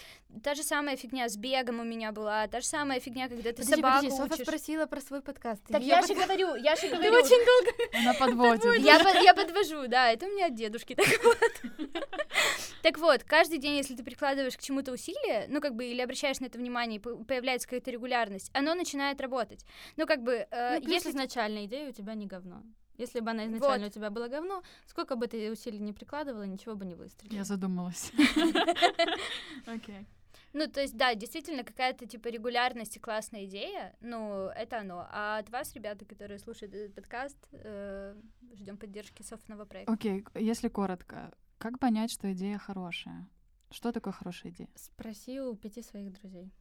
та же самая фигня с бегом у меня была, та же самая фигня, когда ты подожди, собаку подожди, Софа спросила про свой подкаст. Так я же говорю, я же говорю. Ты очень долго... На подводе. Я подвожу, да, это у меня дедушки, так вот. *laughs* Так вот, каждый день, если ты прикладываешь к чему-то усилия, ну, как бы, или обращаешь на это внимание, появляется какая-то регулярность, оно начинает работать. Ну, как бы... Э, ну, если изначальная идея у тебя не говно. Если бы она изначально вот. у тебя была говно, сколько бы ты усилий не прикладывала, ничего бы не выстрелило. Я задумалась. *laughs* *laughs* Окей. Ну, то есть, да, действительно, какая-то, типа, регулярность и классная идея, ну, это оно. А от вас, ребята, которые слушают этот подкаст, э, ждем поддержки собственного проекта. Окей, okay. если коротко, как понять, что идея хорошая? Что такое хорошая идея? Спроси у пяти своих друзей.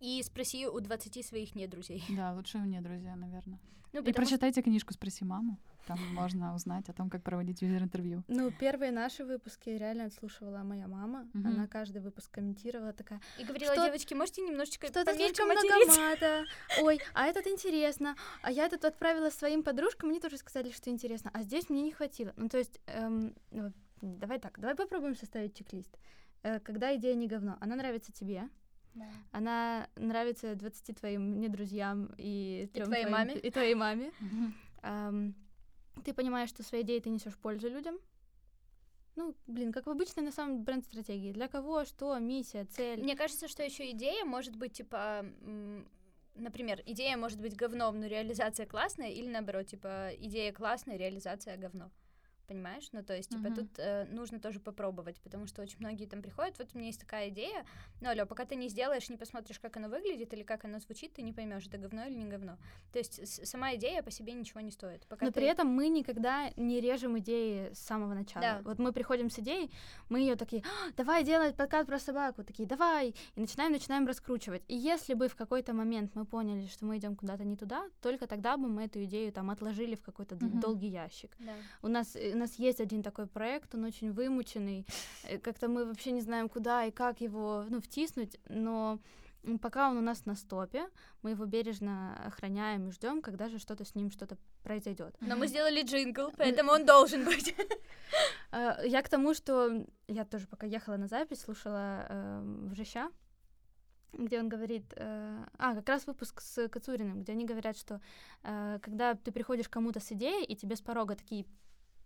И спроси у 20 своих не друзей. Да, лучше у не друзья, наверное. Ну, и прочитайте что... книжку «Спроси маму». Там можно узнать о том, как проводить юзер-интервью. Ну, первые наши выпуски реально отслушивала моя мама. Угу. Она каждый выпуск комментировала такая... И говорила, что... девочки, можете немножечко Что-то слишком много мата. Ой, а этот интересно. А я этот отправила своим подружкам, они тоже сказали, что интересно. А здесь мне не хватило. Ну, то есть, эм, давай так, давай попробуем составить чек-лист. Э, когда идея не говно, она нравится тебе, да. Она нравится 20 твоим не друзьям и, и твоей твоим, маме. И твоей маме. *laughs* Um, ты понимаешь, что своей идеей ты несешь пользу людям. Ну, блин, как в обычной, на самом деле, бренд-стратегии. Для кого, что, миссия, цель. Мне кажется, что еще идея может быть, типа, например, идея может быть говном, но реализация классная, или наоборот, типа, идея классная, реализация говно понимаешь? Ну, то есть, типа, uh-huh. тут э, нужно тоже попробовать, потому что очень многие там приходят, вот у меня есть такая идея, но, алло, пока ты не сделаешь, не посмотришь, как оно выглядит или как оно звучит, ты не поймешь, это говно или не говно. То есть, сама идея по себе ничего не стоит. Пока но ты... при этом мы никогда не режем идеи с самого начала. Да. Вот мы приходим с идеей, мы ее такие, «А, давай делать подкаст про собаку, такие, давай, и начинаем, начинаем раскручивать. И если бы в какой-то момент мы поняли, что мы идем куда-то не туда, только тогда бы мы эту идею там отложили в какой-то uh-huh. долгий ящик. Да. У нас э, нас есть один такой проект, он очень вымученный, э, как-то мы вообще не знаем, куда и как его, ну, втиснуть, но пока он у нас на стопе, мы его бережно охраняем и ждем, когда же что-то с ним что-то произойдет. Но мы сделали джингл, поэтому он должен быть. *laughs* Э, я к тому, что я тоже пока ехала на запись, слушала э, Вжища, где он говорит, э, а, как раз выпуск с Кацуриным, где они говорят, что э, когда ты приходишь кому-то с идеей, и тебе с порога такие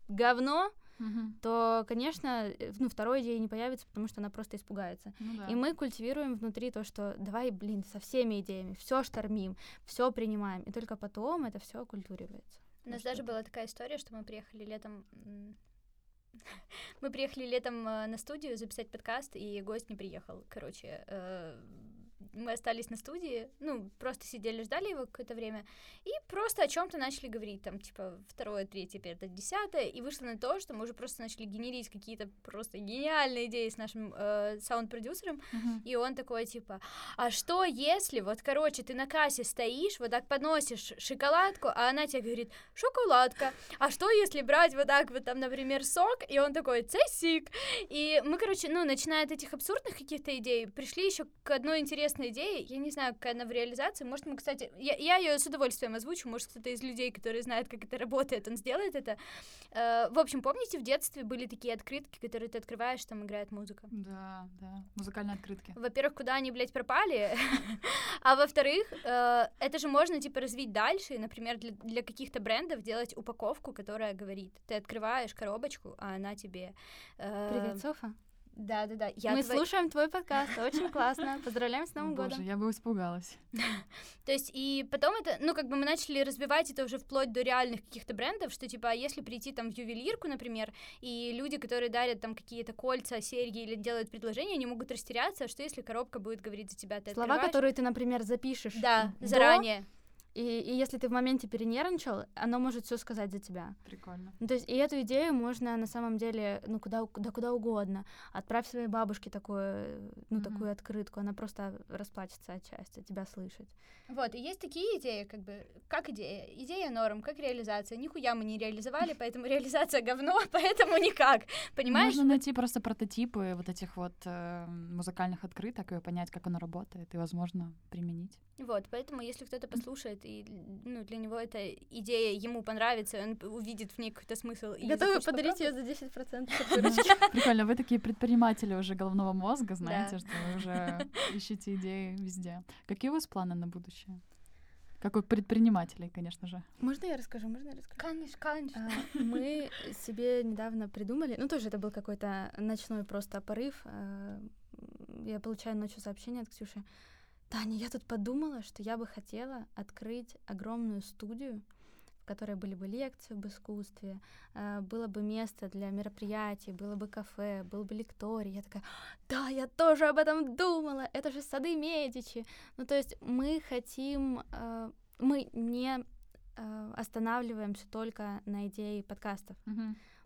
говно, Мгм. то, конечно, э, ну, второй идеи не появится, потому что она просто испугается. Ну да. И мы культивируем внутри то, что давай, блин, со всеми идеями, все штормим, все принимаем, и только потом это все культуривается. У нас даже была такая история, что мы приехали летом... *laughs* Мы приехали летом э, на студию записать подкаст, и гость не приехал. Короче, э, мы остались на студии, ну, просто сидели, ждали его какое-то время, и просто о чем-то начали говорить, там, типа, второе, третье, пятое, десятое, и вышло на то, что мы уже просто начали генерить какие-то просто гениальные идеи с нашим э, саунд-продюсером, Мгм. и он такой, типа, а что если, вот, короче, ты на кассе стоишь, вот так подносишь шоколадку, а она тебе говорит, шоколадка, а что если брать вот так вот там, например, сок, и он такой, цесик, и мы, короче, ну, начиная от этих абсурдных каких-то идей, пришли еще к одной интересной идее, я не знаю, какая она в реализации, может, мы, кстати, я, я ее с удовольствием озвучу, может, кто-то из людей, которые знают, как это работает, он сделает это. Э, в общем, помните, в детстве были такие открытки, которые ты открываешь, там играет музыка? Да, да. Музыкальные открытки. во-первых, куда они, блядь, пропали, *laughs* а во-вторых, э, это же можно, типа, развить дальше, и, например, для, для каких-то брендов делать упаковку, которая говорит, ты открываешь коробочку, а она тебе... э, Привет, Софа. Да-да-да. я Мы твой- слушаем твой подкаст, очень классно. Поздравляем с Новым Боже, годом. я бы испугалась. *laughs* То есть, и потом это, ну, как бы мы начали развивать это уже вплоть до реальных каких-то брендов, что, типа, а если прийти там в ювелирку, например, и люди, которые дарят там какие-то кольца, серьги или делают предложения, они могут растеряться, а что если коробка будет говорить за тебя, ты Слова, открываешь- которые ты, например, запишешь. Да, до, заранее. И, и если ты в моменте перенервничал, оно может все сказать за тебя. Прикольно. Ну, то есть и эту идею можно на самом деле, ну, куда, да куда угодно. Отправь своей бабушке такое, ну, Мгм. такую открытку, она просто расплачется от счастья, тебя слышать. Вот, и есть такие идеи, как бы, как идея. Идея норм, как реализация. Нихуя мы не реализовали, поэтому *laughs* реализация говно, *laughs* поэтому никак. Понимаешь? Можно найти просто прототипы вот этих вот э, музыкальных открыток и понять, как оно работает, и, возможно, применить. Вот, поэтому если кто-то послушает, и ну, для него эта идея ему понравится, он увидит в ней какой-то смысл. И Готовы подарить ее за 10% *laughs* Прикольно, вы такие предприниматели уже головного мозга, знаете, что вы уже *laughs* ищете идеи везде. Какие у вас планы на будущее? Как у предпринимателей, конечно же. Можно я расскажу? Можно я расскажу? Конечно, конечно. А, Мы себе недавно придумали, ну тоже это был какой-то ночной просто порыв. а, Я получаю ночью сообщение от Ксюши. Таня, я тут подумала, что я бы хотела открыть огромную студию, в которой были бы лекции об искусстве, а, было бы место для мероприятий, было бы кафе, был бы лекторий. Я такая, да, я тоже об этом думала, это же сады Медичи. Ну, то есть мы хотим, а, мы не а, останавливаемся только на идее подкастов.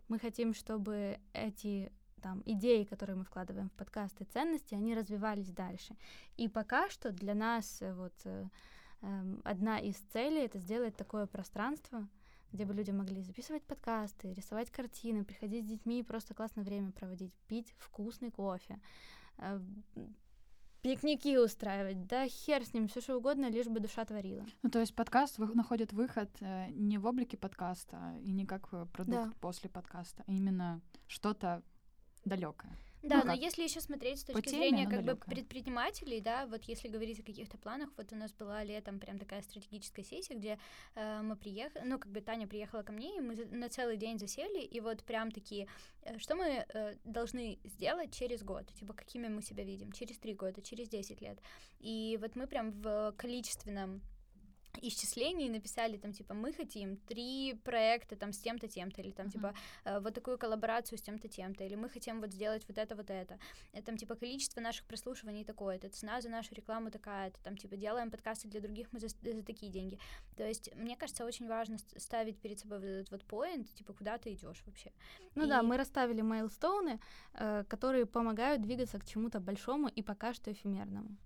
Мы хотим, чтобы эти там идеи, которые мы вкладываем в подкасты, ценности, они развивались дальше. И пока что для нас э, вот э, эм, одна из целей это сделать такое пространство, где бы люди могли записывать подкасты, рисовать картины, приходить с детьми и просто классное время проводить, пить вкусный кофе, э, пикники устраивать, да хер с ним, все что угодно, лишь бы душа творила. Ну, то есть подкаст вы- находит выход э, не в облике подкаста и не как продукт Да. после подкаста, а именно что-то далекое. Да, Ну но как? если еще смотреть с По точки теме, зрения как бы далёкая. предпринимателей, да, вот если говорить о каких-то планах, вот у нас была летом прям такая стратегическая сессия, где э, мы приехали, ну как бы Таня приехала ко мне, и мы на целый день засели, и вот прям такие, э, что мы э, должны сделать через год, типа какими мы себя видим, через три года, через 10 лет. И вот мы прям в количественном исчислений написали там типа мы хотим три проекта там с тем-то тем-то или там Мгм. типа э, вот такую коллаборацию с тем-то тем-то или мы хотим вот сделать вот это вот это Э, там типа количество наших прослушиваний такое-то цена за нашу рекламу такая-то там типа делаем подкасты для других мы за, за такие деньги то есть мне кажется очень важно ст- ставить перед собой вот этот вот поинт типа куда ты идешь вообще Ну да, И- мы расставили мейлстоуны, э, которые помогают двигаться к чему-то большому и пока что эфемерному.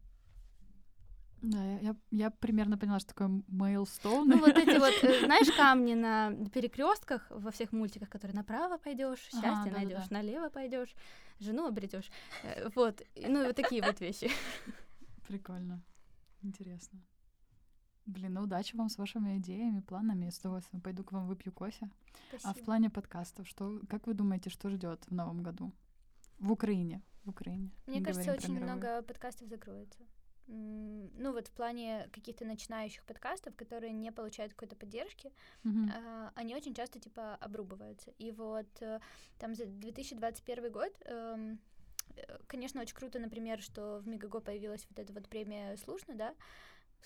Да, я, я, примерно поняла, что такое мейлстоун. Ну вот эти вот, э, *laughs* знаешь, камни на перекрестках во всех мультиках, которые направо пойдешь, счастье да-да-да. найдешь, налево пойдешь, жену обретешь. Э, Вот, ну вот такие вот вещи. *laughs* Прикольно. Интересно. Блин, ну удачи вам с вашими идеями, планами. С удовольствием пойду к вам выпью кофе. Спасибо. А в плане подкастов, что, как вы думаете, что ждет в новом году? В Украине. В Украине. Мне Не кажется, очень много подкастов закроется. Ну вот в плане каких-то начинающих подкастов, которые не получают какой-то поддержки, Мгм. а, они очень часто типа обрубываются. И вот э, там за 2021 год, эм, э, конечно, очень круто, например, что в Мегаго появилась вот эта вот премия «Слушно», да?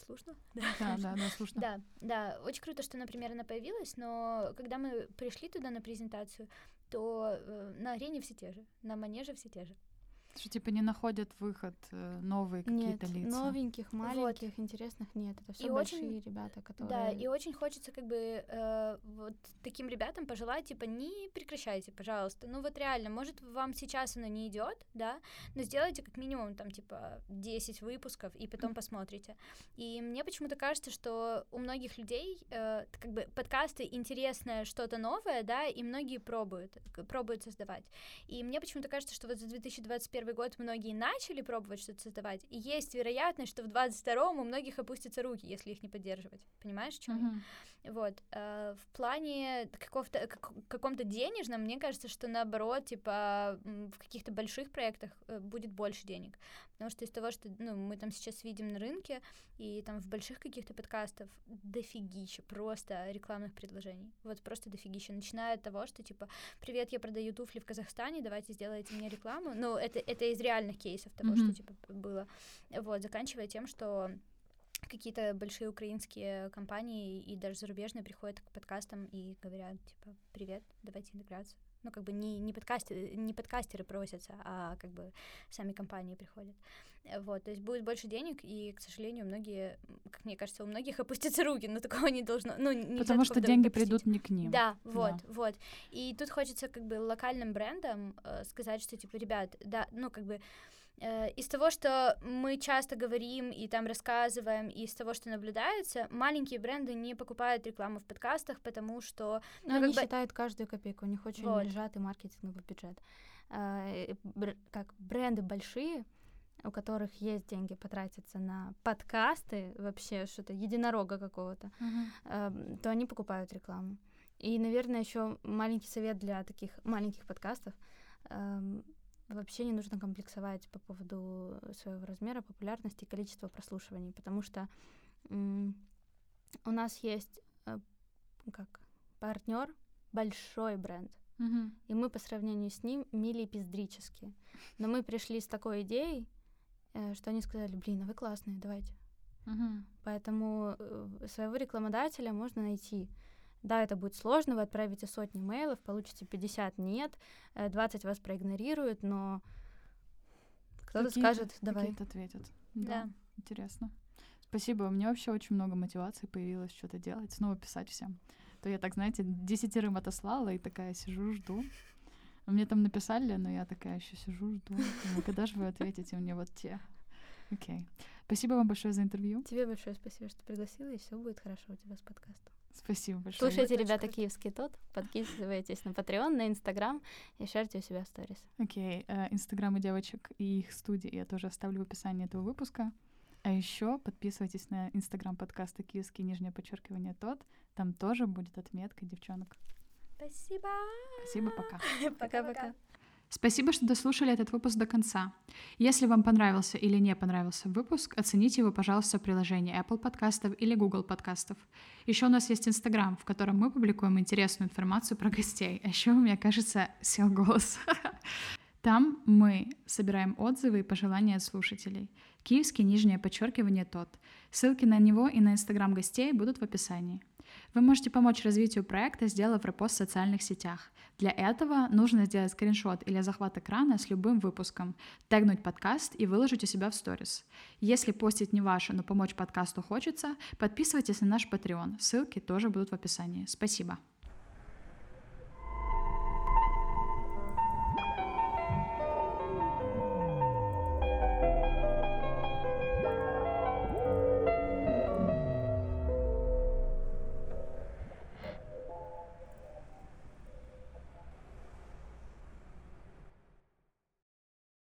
«Слушно»? Да, да, да, слушно. Да, да, очень круто, что, например, она появилась, но когда мы пришли туда на презентацию, то э, на арене все те же, на манеже все те же. Что типа не находят выход э, новые какие-то лица. новеньких, маленьких, интересных нет. Это все И большие очень- ребята, которые... Да, и очень хочется как бы э, вот таким ребятам пожелать, типа, не прекращайте, пожалуйста. Ну вот реально, может, вам сейчас оно не идет, да, но сделайте как минимум там, типа, 10 выпусков и потом посмотрите. И мне почему-то кажется, что у многих людей э, как бы подкасты интересное что-то новое, да, и многие пробуют, пробуют создавать. И мне почему-то кажется, что вот за 2021 год многие начали пробовать что-то создавать, и есть вероятность, что в 2022 у многих опустятся руки, если их не поддерживать. Понимаешь, чем? Мгм. Вот. э, в плане какого-то, как- каком-то денежном, мне кажется, что наоборот, типа, в каких-то больших проектах э, будет больше денег. Потому что из того, что ну, мы там сейчас видим на рынке, и там в больших каких-то подкастов дофигища просто рекламных предложений. Вот просто дофигища. Начиная от того, что типа, привет, я продаю туфли в Казахстане, давайте сделайте мне рекламу. Ну, это, это из реальных кейсов того, Мгм. что типа было. Вот, заканчивая тем, что какие-то большие украинские компании и даже зарубежные приходят к подкастам и говорят, типа, привет, давайте интеграцию. Ну, как бы не, не, подкастеры, не подкастеры просятся, а как бы сами компании приходят. Э, Вот, то есть будет больше денег, и, к сожалению, многие, как мне кажется, у многих *laughs* опустятся руки, но такого не должно, ну, нельзя Потому что деньги допустить. придут не к ним. Да, вот, вот. И тут хочется как бы локальным брендам э, сказать, что типа, ребят, да, ну как бы из того, что мы часто говорим и там рассказываем, и из того, что наблюдается, маленькие бренды не покупают рекламу в подкастах, потому что Но ну, они бы- считают каждую копейку, у них очень Вот. сжатый маркетинговый бюджет. Э, как бренды большие, у которых есть деньги потратиться на подкасты, вообще что-то единорога какого-то, эм, то они покупают рекламу. И, наверное, еще маленький совет для таких маленьких подкастов. Вообще не нужно комплексовать по поводу своего размера, популярности и количества прослушиваний, потому что у нас есть э, как партнер большой бренд, Мгм. и мы по сравнению с ним милипиздрические. Но мы пришли с такой идеей, э, что они сказали, блин, а вы классные, давайте. Мгм. Поэтому э, своего рекламодателя можно найти. Да, это будет сложно, вы отправите сотни мейлов, получите 50 нет, э, 20 вас проигнорируют, но кто-то скажет, давай. Какие-то ответят. Да. Да. Интересно. Спасибо. У меня вообще очень много мотивации появилось что-то делать, снова писать всем. То я так, знаете, десятерым отослала и такая сижу, жду. Мне там написали, но я такая еще сижу, жду. Думаю, когда же вы ответите мне вот те? Окей. Спасибо вам большое за интервью. Тебе большое спасибо, что пригласила, и все будет хорошо у тебя с подкастом. Спасибо большое. Слушайте, ребята. Киевский тот, подписывайтесь на Patreon, на Инстаграм и шарьте у себя в сторис. Окей, э, инстаграмы девочек и их студии я тоже оставлю в описании этого выпуска. А еще подписывайтесь на инстаграм подкаста Киевский нижнее подчеркивание тот. Там тоже будет отметка девчонок. спасибо. Спасибо, пока. *laughs* Пока-пока. Спасибо, что дослушали этот выпуск до конца. Если вам понравился или не понравился выпуск, оцените его, пожалуйста, в приложении Apple подкастов или Google подкастов. Еще у нас есть Instagram, в котором мы публикуем интересную информацию про гостей. А еще, мне кажется, сел голос. *laughs* Там мы собираем отзывы и пожелания от слушателей. Киевский нижнее подчеркивание тот. Ссылки на него и на Инстаграм гостей будут в описании. Вы можете помочь развитию проекта, сделав репост в социальных сетях. Для этого нужно сделать скриншот или захват экрана с любым выпуском, тегнуть подкаст и выложить у себя в сторис. Если постить не ваше, но помочь подкасту хочется, подписывайтесь на наш Patreon. Ссылки тоже будут в описании. Спасибо.